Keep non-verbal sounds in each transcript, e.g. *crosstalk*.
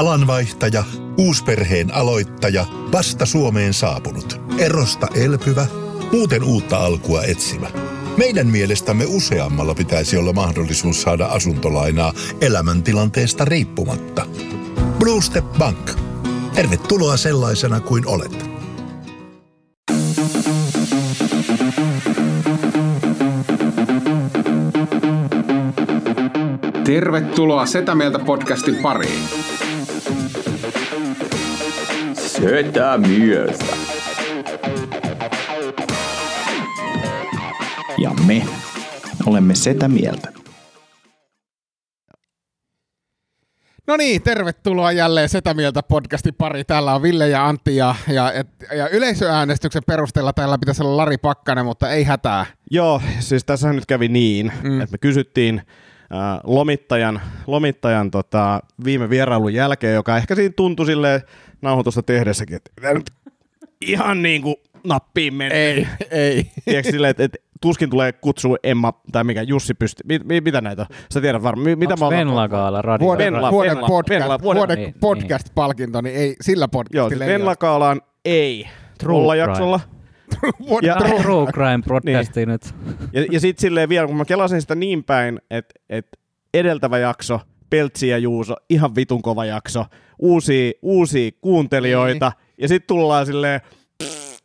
Alanvaihtaja, uusperheen aloittaja, vasta Suomeen saapunut, erosta elpyvä, muuten uutta alkua etsimä. Meidän mielestämme useammalla pitäisi olla mahdollisuus saada asuntolainaa elämäntilanteesta riippumatta. Blue Step Bank. Tervetuloa sellaisena kuin olet. Tervetuloa Setä Mieltä podcastin pariin. Setä Mieltä. Ja me olemme Setä Mieltä. No niin, tervetuloa jälleen Setä Mieltä podcastin pari. Täällä on Ville ja Antti ja, ja, ja yleisöäänestyksen perusteella täällä pitäisi olla Lari Pakkanen, mutta ei hätää. Joo, siis tässä nyt kävi niin, mm. että me kysyttiin lomittajan, lomittajan tota, viime vierailun jälkeen, joka ehkä siinä tuntui silleen nauhoitusta tehdessäkin, että nyt ihan niin kuin nappiin menee. Ei, ei. Tiedätkö silleen, että, että tuskin tulee kutsua Emma tai mikä Jussi pystyy. Mit, mit, mitä näitä on? Sä tiedät varmaan. Mi, mitä Onks Venlagaala radio? Vuoden, Venla- vuoden, Venla- podcast, Venla- vuoden, vuoden- niin, podcast-palkinto, niin ei sillä Joo, podcastilla. siis Venlakaalaan ei. True jaksolla. Vuoden, Ja- True, True Crime podcasti nyt. *laughs* Ja, ja sitten silleen vielä, kun mä kelasin sitä niin päin, että et edeltävä jakso, Peltsi ja Juuso, ihan vitun kova jakso, uusia, uusia kuuntelijoita, ja sitten tullaan silleen,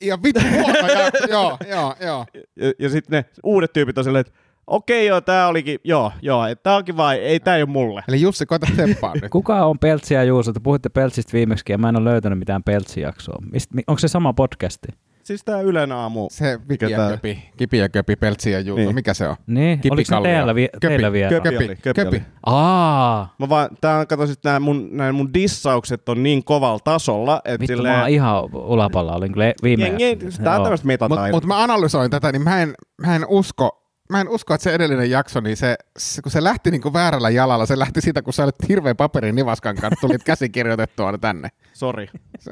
ja vittu huono jakso. *laughs* joo, joo, joo. ja, ja sitten ne uudet tyypit on silleen, että okei joo, tää olikin, joo, joo, että tää onkin vai, ei tää ei ole mulle. Eli Jussi, koita tseppaa nyt. Kuka on Peltsi ja Juuso? Te puhuitte Peltsistä viimeksi ja mä en ole löytänyt mitään Peltsi-jaksoa. Mist, onko se sama podcasti? Siis tää Ylen aamu. Se Mikä Viki tää- ja Köpi, Kipi ja Köpi, Peltsi ja Juuso, Niin. mikä se on? Niin, Kipi oliko se teillä, vi- Köpi, teillä vielä? Köpi. Köpi, köpi Köpi. Aa, Mä vaan, tää on, kato sit nää mun, nää mun dissaukset on niin kovalla tasolla, että vittu silleen... mä oon ihan ulapalla, olin kyllä viime Jengi, tää on Mutta metataidetta. mut mä analysoin tätä, niin mä en, mä en usko, Mä en usko, että se edellinen jakso, niin se, se kun se lähti niin kuin väärällä jalalla, se lähti siitä, kun sä olet hirveän paperin nivaskan kanssa, tulit käsikirjoitettua tänne. Sori.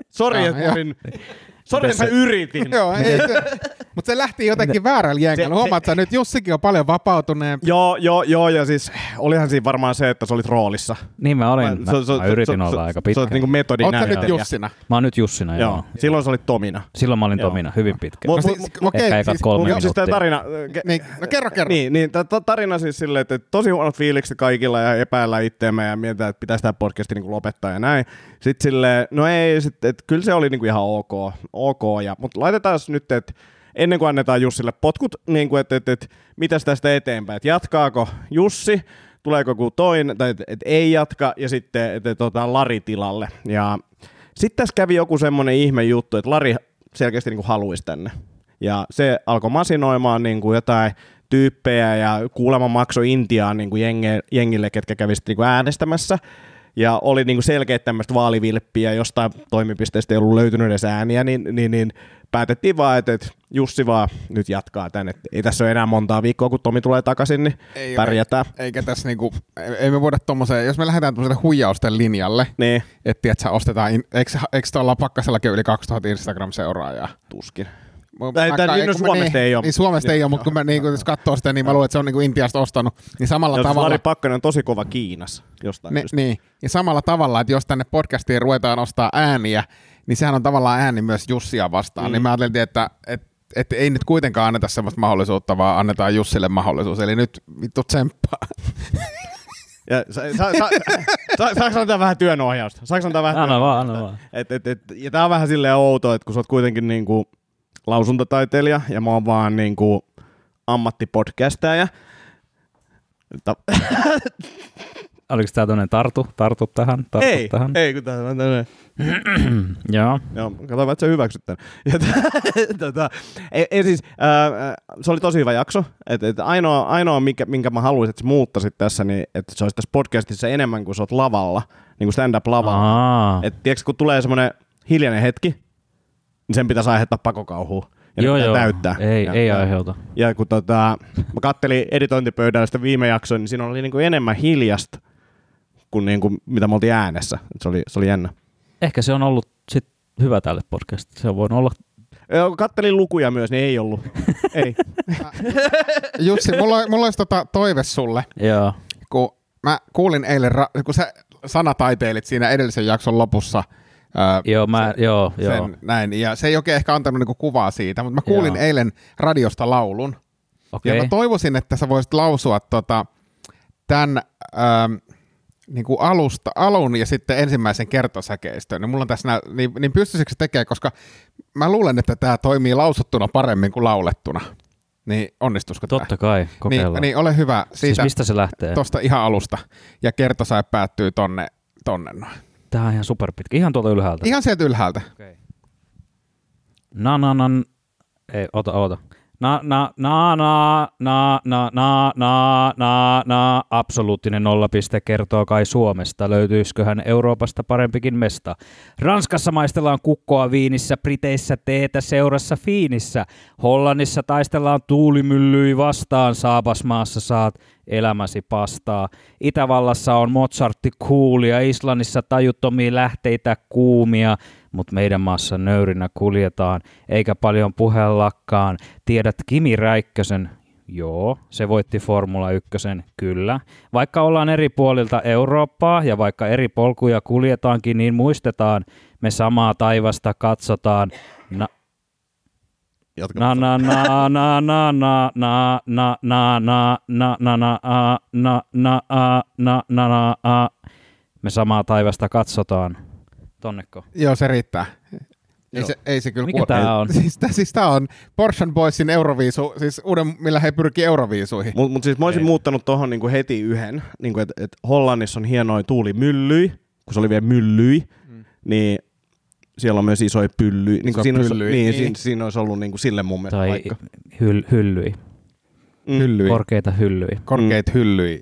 Sori, että olin... Sori, että mä yritin. *laughs* Joo, ei, se, mutta se lähti jotenkin väärällä jengällä. Huomaat sä nyt, Jussikin on paljon vapautuneempi. Joo, joo, joo, ja siis olihan siinä varmaan se, että sä olit roolissa. Niin mä olin, mä, So- so- mä yritin so- olla so- aika Sä pitkä. oot niinku metodin Oletko nyt. Jussina? Mä oon nyt Jussina, joo. Joo, silloin sä olit Tomina. Silloin mä olin Joo. Tomina, hyvin pitkä. Mut- No siis, okei, Ehkä ekat siis, kolme Joo, siis tarina... ke- Niin, no kerro, kerro. Niin, niin tarina siis silleen, että tosi huonot fiilikset kaikilla ja epäillä itteemme ja mietitään, että pitäisi tämä podcasti niinku lopettaa ja näin. Sitten silleen, no ei, sit, et, kyllä se oli niinku ihan ok, ok ja, mutta laitetaan nyt, että ennen kuin annetaan Jussille potkut, niin kuin, että et, et, mitäs tästä eteenpäin, että jatkaako Jussi, tuleeko joku toinen, tai että et ei jatka, ja sitten et, et, otetaan Lari tilalle. Ja sitten tässä kävi joku semmoinen ihme juttu, että Lari selkeästi niin kuin haluaisi tänne. Ja se alkoi masinoimaan niin kuin jotain tyyppejä ja kuulemma maksoi Intiaan niin kuin jengille, ketkä kävi sitten niin äänestämässä. Ja oli niin kuin selkeät tämmöistä vaalivilppiä, jostain toimipisteestä ei ollut löytynyt edes ääniä, niin, niin, niin päätettiin vaan, että, että Jussi vaan nyt jatkaa tän. Et ei tässä ole enää montaa viikkoa, kun Tomi tulee takaisin, niin Ei pärjätään. Eikä tässä niinku, ei me voida tommoseen, jos me lähdetään tommoselle huijausten linjalle, Niin, että että ostetaan, eikö, eikö tuolla pakkasellakin yli 2000 Instagram-seuraajaa? tuskin. Mä- Tai- mä- tai- kai- no kun Suomesta niin, ei oo. Niin Suomesta ei ole, mutta kun mä niin, jos katsoo sitä, niin mä luulen, että se on niin kuin Intiasta ostanut. Niin samalla Ja tavalla... Lari Pakkanen on tosi kova Kiinassa jostain Ne, syystä. niin, ja samalla tavalla, että jos tänne podcastiin ruvetaan ostaa ääniä, niin sehän on tavallaan ääni myös Jussia vastaan. Mm. Niin mä ajattelin, että, että, että ei nyt kuitenkaan anneta sellaista mahdollisuutta, vaan annetaan Jussille mahdollisuus. Eli nyt vittu tsemppaa. *laughs* Ja sa, sa, sa, sa, saanko antaa vähän työnohjausta? Saanko antaa vähän Anna vaan, anna vaan. Et, et, et, ja tää on vähän silleen outoa, että kun sä oot kuitenkin niinku lausuntataiteilija ja mä oon vaan niinku ammattipodcastaja. Ta- *laughs* Oliko tää tämmönen tartu, tartu tähän, tartu ei, tähän? ei, kun tää on tämmönen. *clears throat* Joo. Joo, katsotaan, että sä hyväksyt tän. *laughs* Ja tota, ei, ei siis, ää, se oli tosi hyvä jakso. Et, et ainoa, ainoa minkä, minkä mä haluaisin, että sä muuttaisit tässä, niin että se olisi tässä podcastissa enemmän kuin sä oot lavalla, niin kuin stand-up lavalla. Aa. Et tiedätkö, kun tulee semmoinen hiljainen hetki, niin sen pitäisi aiheuttaa pakokauhua. Ja joo, joo. täyttää. Ei, ja, ei ja, aiheuta. Ja kun tota, mä kattelin editointipöydällä sitä viime jaksoa, niin siinä oli niinku enemmän hiljasta kuin niinku, mitä me oltiin äänessä. Se, oli, se oli jännä. Ehkä se on ollut sit hyvä tälle podcastille. Se on voinut olla Ja kun Kattelin lukuja myös, niin ei ollut. *laughs* ei. Jussi, mulla, mulla olisi tota toive sulle, Joo. kun mä kuulin eilen, kun sä sanataiteilit siinä edellisen jakson lopussa. Ää, Joo, mä, joo, joo. sen, näin. Ja se ei oikein ehkä antanut niinku kuvaa siitä, mutta mä kuulin Joo. eilen radiosta laulun. Okei. Ja mä toivoisin, että sä voisit lausua tota, tämän ähm, niin kuin alusta, alun ja sitten ensimmäisen kertosäkeistön. Niin mulla on tässä nää, niin, niin pystyisikö se tekemään, koska mä luulen, että tämä toimii lausuttuna paremmin kuin laulettuna. Niin onnistuisiko tämä? Totta kai, kokeillaan. Niin, niin ole hyvä siis siitä mistä se lähtee? tuosta ihan alusta. Ja kertosäe päättyy tonne, tonne noin. Tää on ihan superpitkä. Ihan tuolta ylhäältä. Ihan sieltä ylhäältä. Na na na. Ei, ota, ota. Na na na na na na na na na na absoluuttinen nollapiste kertoo kai Suomesta. Löytyisiköhän Euroopasta parempikin mesta? Ranskassa maistellaan kukkoa viinissä, Briteissä teetä seurassa fiinissä. Hollannissa taistellaan tuulimyllyi vastaan, Saapasmaassa saat elämäsi pastaa. Itävallassa on Mozartti kuulia, Islannissa tajuttomia lähteitä kuumia, mutta meidän maassa nöyrinä kuljetaan, eikä paljon puhellakaan. Tiedät Kimi Räikkösen, Joo, se voitti Formula 1, kyllä. Vaikka ollaan eri puolilta Eurooppaa ja vaikka eri polkuja kuljetaankin, niin muistetaan, me samaa taivasta katsotaan. Na, Jatka. na na na na na na na na na na na na na a, na na a, na na na a. Me samaa taivasta katsotaan. Tonneko? Joo, se riittää. Ei Joo. se, ei se kyllä Mikä kuo- tää on? Siis, tää, siis tää on Portion Boysin Euroviisu, siis uuden, millä he pyrkii Euroviisuihin. Mutta mut siis mä olisin Ei. muuttanut tuohon niinku heti yhden, niinku että et Hollannissa on hienoja tuulimyllyi, kun se oli vielä myllyi, mm. niin siellä on myös isoja pyllyjä. Niin, Iso siinä, olisi, pyllyi, niin, niin. Siinä, siinä olisi ollut niinku sille mun mielestä Tai paikka. hyl, hyllyi. Mm. Hyllyi, Korkeita hyllyi. korkeit hyllyi,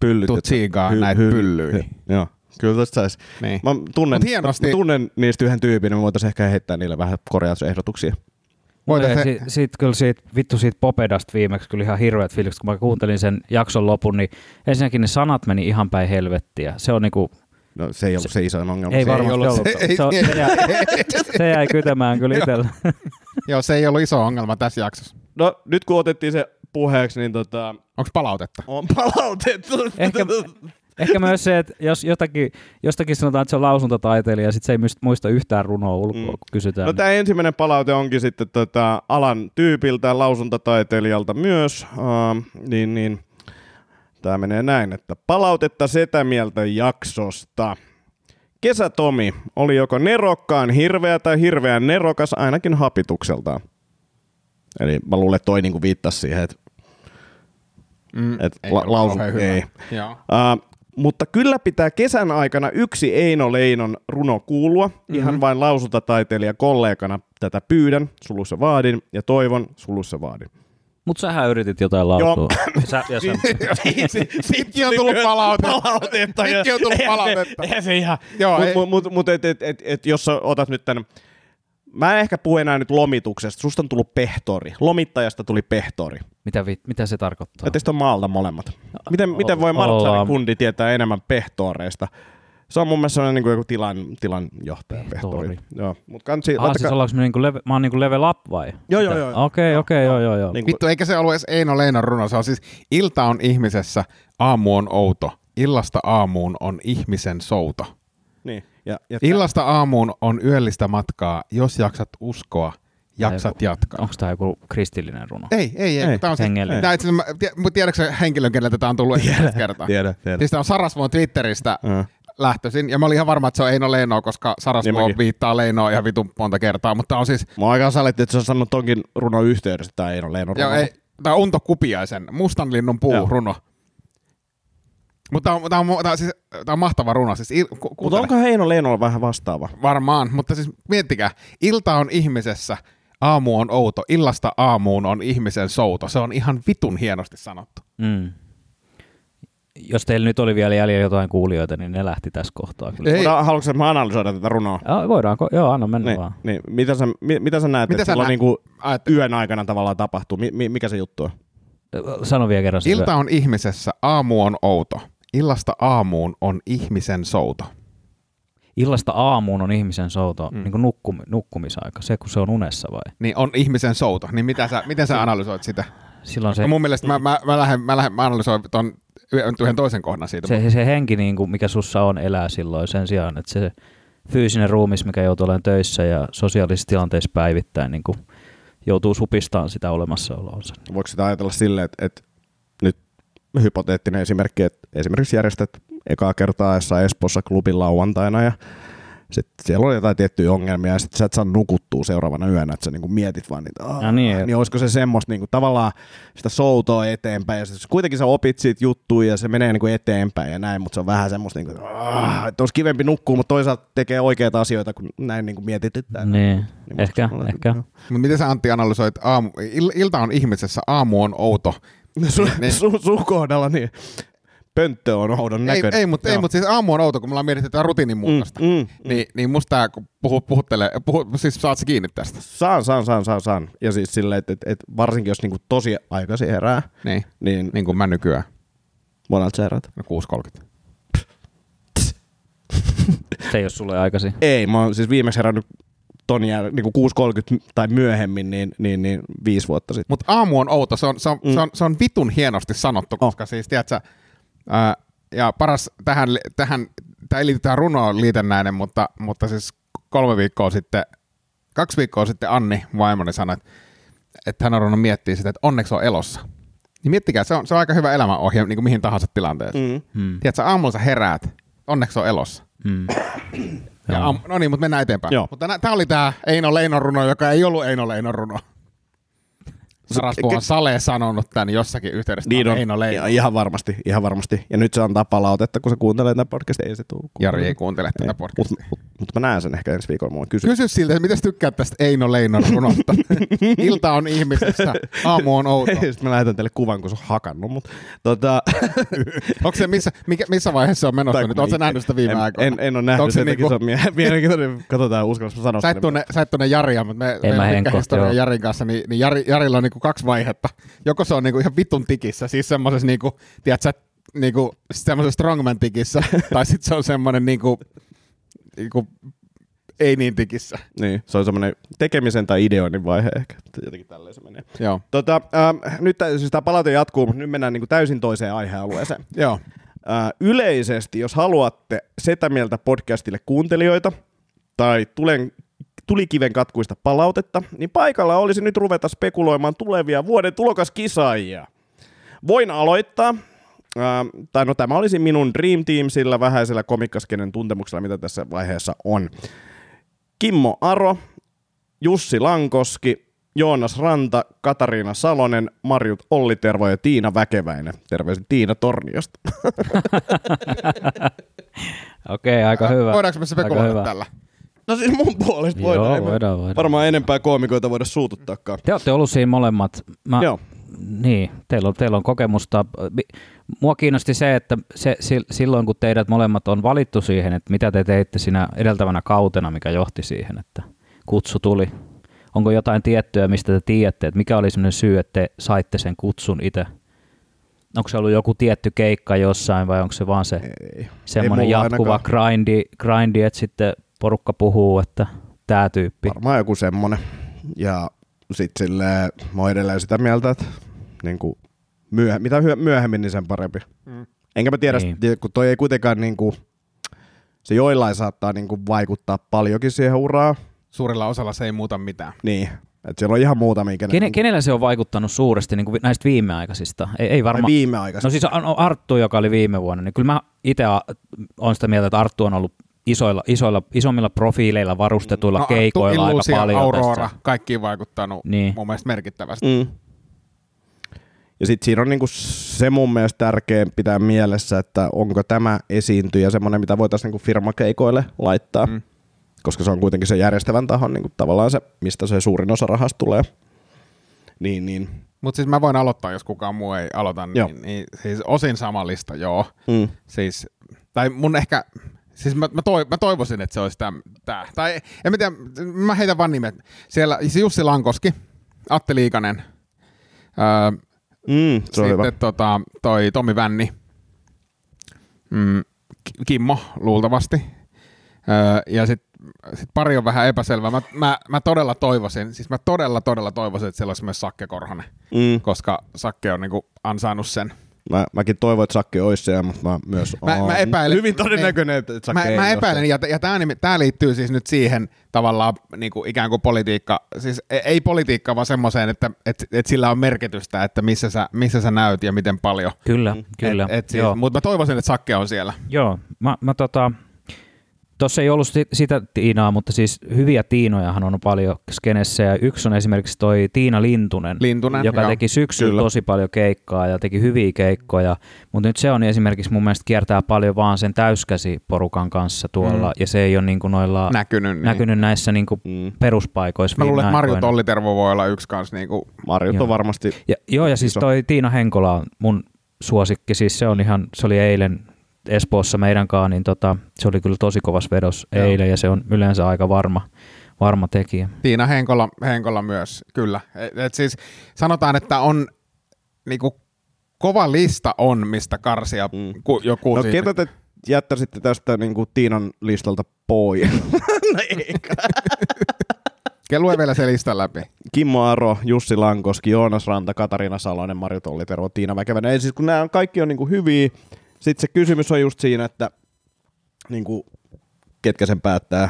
Pyllyt. tutsiigaa Hy- näitä hy- pyllyi. hy- Joo, kyllä tästä saisi. Niin. Mä tunnen, Mut hienosti- mä tunnen niistä yhden tyypin, niin me voitaisiin ehkä heittää niille vähän korjausehdotuksia. Voitaisiin- Sitten sit, kyllä siitä, vittu siitä Popedasta viimeksi kyllä ihan hirveät fiilikset, kun mä kuuntelin sen jakson lopun, niin ensinnäkin ne sanat meni ihan päin helvettiä. Se on niinku, No se ei ollut se, isoin ongelma. ei se varmasti ollut- ollut. se ei- Se, on- *laughs* se, jäi, se jäi kytämään kyllä itsellä. *laughs* Joo, se ei ollut iso ongelma tässä jaksossa. No nyt kun otettiin se puheeksi, niin tota, Onko palautetta? on palautettu. Ehkä, ehkä myös se, että jos jotakin, jostakin sanotaan, että se on lausuntotaiteilija, ja sitten se ei muista yhtään runoa ulkoa, Mm. kun kysytään. No tämä ensimmäinen palaute onkin sitten tota, alan tyypiltä, lausuntataiteilijalta myös, uh, niin, niin tämä menee näin, että palautetta setä mieltä jaksosta. Kesä Tomi oli joko nerokkaan hirveä tai hirveän nerokas ainakin hapitukseltaan. Eli mä luulen, että toi niinku viittasi siihen, että Mm, et ei la- lausu, ei. Uh, mutta kyllä pitää kesän aikana yksi Eino Leinon runo kuulua. Mm-hmm. Ihan vain lausuntataiteilija kollegana tätä pyydän, sulussa vaadin, ja toivon, sulussa vaadin. Mutta sähän yritit jotain lausua. Sä, ja sä, Sitkin on tullut palautetta. palautetta. Sitkin on tullut palautetta. Eihän se ihan... Joo, Mut, ei- mut, mut, mut et, et, et, et, jos sä otat nyt tän... Mä en ehkä puhu enää nyt lomituksesta. Susta on tullut pehtori. Lomittajasta tuli pehtori. mitä, vi, mitä se tarkoittaa? Ja teistä on maalta molemmat. Miten, O- miten voi Martsarin kundi tietää enemmän pehtoreista? Se on mun mielestä sellainen niin kuin joku tilan, tilanjohtaja, Pehtori. pehtori. Joo, mutta kansi, Ah, siis ollaanko me niinku leve, mä oon niinku level up vai? Joo, joo, joo. Okei, okei, joo, joo, joo. Niin kuin, Vittu, eikä se ollut edes Eino Leinon runo. Se on siis ilta on ihmisessä, aamu on outo. Illasta aamuun on ihmisen souto. niin. Ja, ja Illasta aamuun on yöllistä matkaa. Jos jaksat uskoa, jaksat Joku- jatkaa. Onko tämä joku kristillinen runo? Ei, ei, ei. Ei, Tämä on siis, hengellinen. tämä itse tiedätkö henkilön, keneltä tämä on tullut ensimmäistä kertaa? Tiedä, tiedä. Siis tämä on Sarasvuon Twitteristä Äh. Lähtöisin, ja mä olin ihan varma, että se on Eino Leino, koska Niin Sarasvuo mäkin. viittaa Leinoa ihan vitun monta kertaa, mutta on siis, Mä aika saletti, että sä oot sanonut tonkin runon yhteydessä, että tää ei ole Leino joo, runo. ei, tää on Unto Kupiaisen, Mustanlinnun puu Joo. runo. Mutta tää on, tää on, tää on, siis, tää on mahtava runo, siis il, ku, Mutta onko Heino Leinolla vähän vastaava? Varmaan, mutta siis miettikää, ilta on ihmisessä, aamu on outo, illasta aamuun on ihmisen souto. Se on ihan vitun hienosti sanottu. Mm. Jos teillä nyt oli vielä jäljellä jotain kuulijoita, niin ne lähti tässä kohtaa. Kyllä. Ei. Haluatko että mä analysoida tätä runoa? Ja, voidaanko? Joo, anna mennä Niin, vaan. niin. Mitä, sä, mi, mitä sä näet, Mitä että sä näet? niinku yön aikana tavallaan tapahtuu? Mi, mi, mikä se juttu on? Sano vielä kerran. ilta on ihmisessä, aamu on outo. Illasta aamuun on ihmisen souto. Illasta aamuun on ihmisen souto, Mm. niin kuin nukkum, nukkumisaika, se kun se on unessa vai? Niin on ihmisen souto. Niin mitä sä, miten sä analysoit sitä? Silloin Se... se, Mun mielestä mä, mä, mä, lähden, mä, lähden, mä analysoin ton yhden toisen kohdan siitä. Se, se henki, niin kuin, mikä sussa on, elää silloin sen sijaan, että se fyysinen ruumis, mikä joutuu olemaan töissä ja sosiaalisissa tilanteissa päivittäin, niin kuin joutuu supistamaan sitä olemassaoloonsa. Voiko sitä ajatella silleen, että, että nyt hypoteettinen esimerkki, että esimerkiksi järjestät ekaa kertaa jossain Espoossa klubin lauantaina ja sitten siellä on jotain tiettyjä ongelmia ja sitten sä et saa nukuttua seuraavana yönä, että sä niinku mietit vaan niitä, Aa, Ja niin. niin olisiko se semmoista niinku, tavallaan sitä soutoa eteenpäin ja sit kuitenkin sä opit siitä juttuja ja se menee niinku eteenpäin ja näin, mutta se on vähän semmoista, niinku, Aa, että olisi kivempi nukkua, mutta toisaalta tekee oikeita asioita, kun näin niinku mietityttää. Niin, Niin ehkä, musta- ehkä. Mutta miten sä Antti analysoit aamu, il, ilta on ihmisessä, aamu on outo. Sun, Niin. sun, sun kohdalla niin pönttö on oudon Ei, näköinen. ei mutta ei, mut siis aamu on outo, kun me ollaan mietitty tätä rutiinin muutosta. Mm, mm, Niin, niin musta tää, kun puhu, puhuttelee, puhu, siis saat se kiinni tästä. Saan, saan, saan, saan, saan. Ja siis silleen, että et, et varsinkin jos niinku tosi aikaisin herää, Niin, niin niin kuin mä nykyään, monelta sä heräät? no 6.30. *laughs* Se ei ole sulle aikaisin. Ei, mä oon siis viimeksi herännyt ton jäl- niinku 6.30 tai myöhemmin, niin, niin, niin viisi vuotta sitten. Mutta aamu on outo, se on, se on, Mm. se on, se on vitun hienosti sanottu, koska siis, tiedätkö, ää, ja paras tähän, tähän tämä ei liity tähän runoon liitännäinen, mutta, mutta siis kolme viikkoa sitten, kaksi viikkoa sitten Anni vaimoni sanoi, että, että hän on ruvennut miettiä sitä, että onneksi on elossa. Niin miettikää, se on, se on aika hyvä elämänohje niin kuin mihin tahansa tilanteeseen. Mm. Hmm. Tiedätkö, aamulla sä heräät, onneksi on elossa. Hmm. Ja aam, no niin, mutta mennään eteenpäin. Joo. Mutta tämä oli tämä Eino Leinon runo, joka ei ollut Eino Leinon runo. Saraspu on Sale sanonut tämän jossakin yhteydessä. Niin on, Eino Leino. ja, ihan varmasti, ihan varmasti. Ja nyt se antaa palautetta, kun se kuuntelee tätä podcastia, ei se tuu. Jari ei kuuntele tätä podcastia. Mutta mut, mut mä näen sen ehkä ensi viikolla, mulla on kysymys. Kysy siltä, että miten sä tykkäät tästä Eino Leinon runosta? *laughs* Ilta on ihmisestä, aamu on outo. Sitten *laughs* mä lähetän teille kuvan, kun se on hakannut, mutta tota, *laughs* Onko se missä, mikä, missä vaiheessa se on menossa Tai nyt? Oletko mä nähnyt sitä viime en, aikoina? En, en ole nähnyt Onko se sitä, niinku- se on mie- mielenkiintoinen. Katsotaan, uskallanko mä sanoa Sä et tunne, sä et tunne Jaria, mutta me, me mä joo. Jarin kanssa, niin, niin Jari, Jarilla on niinku kaksi vaihetta. Joko se on niinku ihan vitun tikissä, siis semmoisessa niinku, tiedätkö, niinku, semmoisessa strongman tikissä, *laughs* tai sitten se on semmoinen niinku, niinku, ei niin tikissä. Niin, se on semmoinen tekemisen tai ideoinnin vaihe ehkä. Jotenkin tälleen se menee. Joo. Tota, ähm, nyt siis tämä palaute jatkuu, mutta nyt mennään niinku täysin toiseen aihealueeseen. *laughs* Joo. Äh, yleisesti, jos haluatte Setä Mieltä podcastille kuuntelijoita tai tulen, tulikiven katkuista palautetta, niin paikalla olisi nyt ruveta spekuloimaan tulevia vuoden tulokaskisaajia. Voin aloittaa. Äh, tai no tämä olisi minun Dream Team sillä vähäisellä komikkaskenen tuntemuksella, mitä tässä vaiheessa on. Kimmo Aro, Jussi Lankoski, Joonas Ranta, Katariina Salonen, Marjut Ollitervo ja Tiina Väkeväinen. Terveisin Tiina Torniosta. *laughs* Okei, aika hyvä. Voidaanko me spekuloida tällä? No siis mun puolesta Joo, voidaan. Ei me voidaan, voidaan. Varmaan enempää koomikoita voida suututtaakaan. Te olette ollut siinä molemmat. Mä, Joo. Niin, teillä on, teillä on kokemusta. Mua kiinnosti se, että se, sil- silloin kun teidät molemmat on valittu siihen, että mitä te teitte siinä edeltävänä kautena, mikä johti siihen, että kutsu tuli. Onko jotain tiettyä, mistä te tiedätte, että mikä oli sellainen syy, että te saitte sen kutsun itse? Onko se ollut joku tietty keikka jossain vai onko se vaan se Ei. semmoinen mulla jatkuva ainakaan. grindi, grindi, että sitten porukka puhuu, että tämä tyyppi. Varmaan joku semmonen. Ja sit silleen, mä oon edelleen sitä mieltä, että niin kuin myöh- mitä hyö- myöhemmin, niin sen parempi. Mm. Enkä mä tiedä, Niin. kun toi ei kuitenkaan niin kuin, se joillain saattaa niin kuin vaikuttaa paljonkin siihen uraan. Suurella osalla se ei muuta mitään. Niin, että siellä on ihan muutamia, kenen, Kene, kenellä se on vaikuttanut suuresti niin kuin näistä viimeaikaisista? Ei, ei varma... varmaan. viimeaikaiset. No siis Ar- Arttu, joka oli viime vuonna, niin kyllä mä itse olen sitä mieltä, että Arttu on ollut isoilla, isoilla, isommilla profiileilla varustetuilla no, keikoilla aika paljon Aurora, tässä. kaikkiin vaikuttanut Niin. mun mielestä merkittävästi. Mm. Ja sitten siinä on niinku se mun mielestä tärkeä pitää mielessä, että onko tämä esiintyjä semmoinen, mitä voitaisiin niinku firmakeikoille laittaa. Mm. Mm. Koska se on kuitenkin se järjestävän tahon niinku tavallaan se, mistä se suurin osa rahasta tulee. Niin, niin. Mutta siis mä voin aloittaa, jos kukaan muu ei aloita, Joo. niin, niin siis osin sama lista, joo. Mm. Siis, tai mun ehkä, siis mä, mä, toi, mä toivoisin, että se olisi tämä. Tai en mä tiedä, mä heitän vaan nimet. Siellä siis Jussi Lankoski, Atte Liikanen, öö, Mm, se sitten tota, toi Tomi Vänni, mm, Ki- Kimmo luultavasti, öö, ja sitten sit pari on vähän epäselvä. Mä, mä, mä todella toivoisin, siis mä todella todella toivoisin, että siellä olisi myös Sakke Korhonen, Mm. koska Sakke on niinku ansainnut sen. Mä, mäkin toivon, että Sakke olisi siellä, mutta mä myös Mä- mä epäilen- hyvin todennäköinen, että Sakke Mä, ei mä epäilen, ja, ja tämä tää liittyy siis nyt siihen tavallaan niin kuin ikään kuin politiikka, siis e- ei politiikka, vaan semmoiseen, että et, et sillä on merkitystä, että missä sä, missä sä näyt ja miten paljon. Kyllä, kyllä. Et, et siis, mutta mä toivoisin, että Sakke on siellä. Joo, mä, mä tota, Tuossa ei ollut si- sitä Tiinaa, mutta siis hyviä Tiinojahan on paljon skenessä ja yksi on esimerkiksi toi Tiina Lintunen, Lintunen, joka joo. teki syksyllä Kyllä. tosi paljon keikkaa ja teki hyviä keikkoja, mutta nyt se on esimerkiksi mun mielestä kiertää paljon vaan sen täyskäsiporukan kanssa tuolla Mm. ja se ei ole niin kuin noilla Näkynyt. Niin. näkynyt näissä niin kuin Mm. peruspaikoissa Mä luulen, että Marju aikoina. Tollitervo voi olla yksi kanssa niin kuin, Marjut Joo. on varmasti Ja, joo, ja siis Iso. toi Tiina Henkola on mun suosikki, siis se on ihan, se oli eilen Espoossa meidän kanssa, niin tota, se oli kyllä tosi kovas vedos Joo. eilen, ja se on yleensä aika varma, varma tekijä. Tiina Henkola, Henkola myös, kyllä. Et, et siis sanotaan, että on niinku, kova lista on, mistä karsia Mm. ku, joku No siitä. ketä te jättäisitte tästä niin kuin Tiinan listalta pois? *laughs* no eikä. Lue vielä se lista läpi. Kimmo Aro, Jussi Lankoski, Joonas Ranta, Katariina Salonen, Marju Tollitervo, Tiina Väkevänen. Ei siis kun nämä kaikki on niin kuin hyviä. Sitten se kysymys on just siinä, että niin kuin, ketkä sen päättää,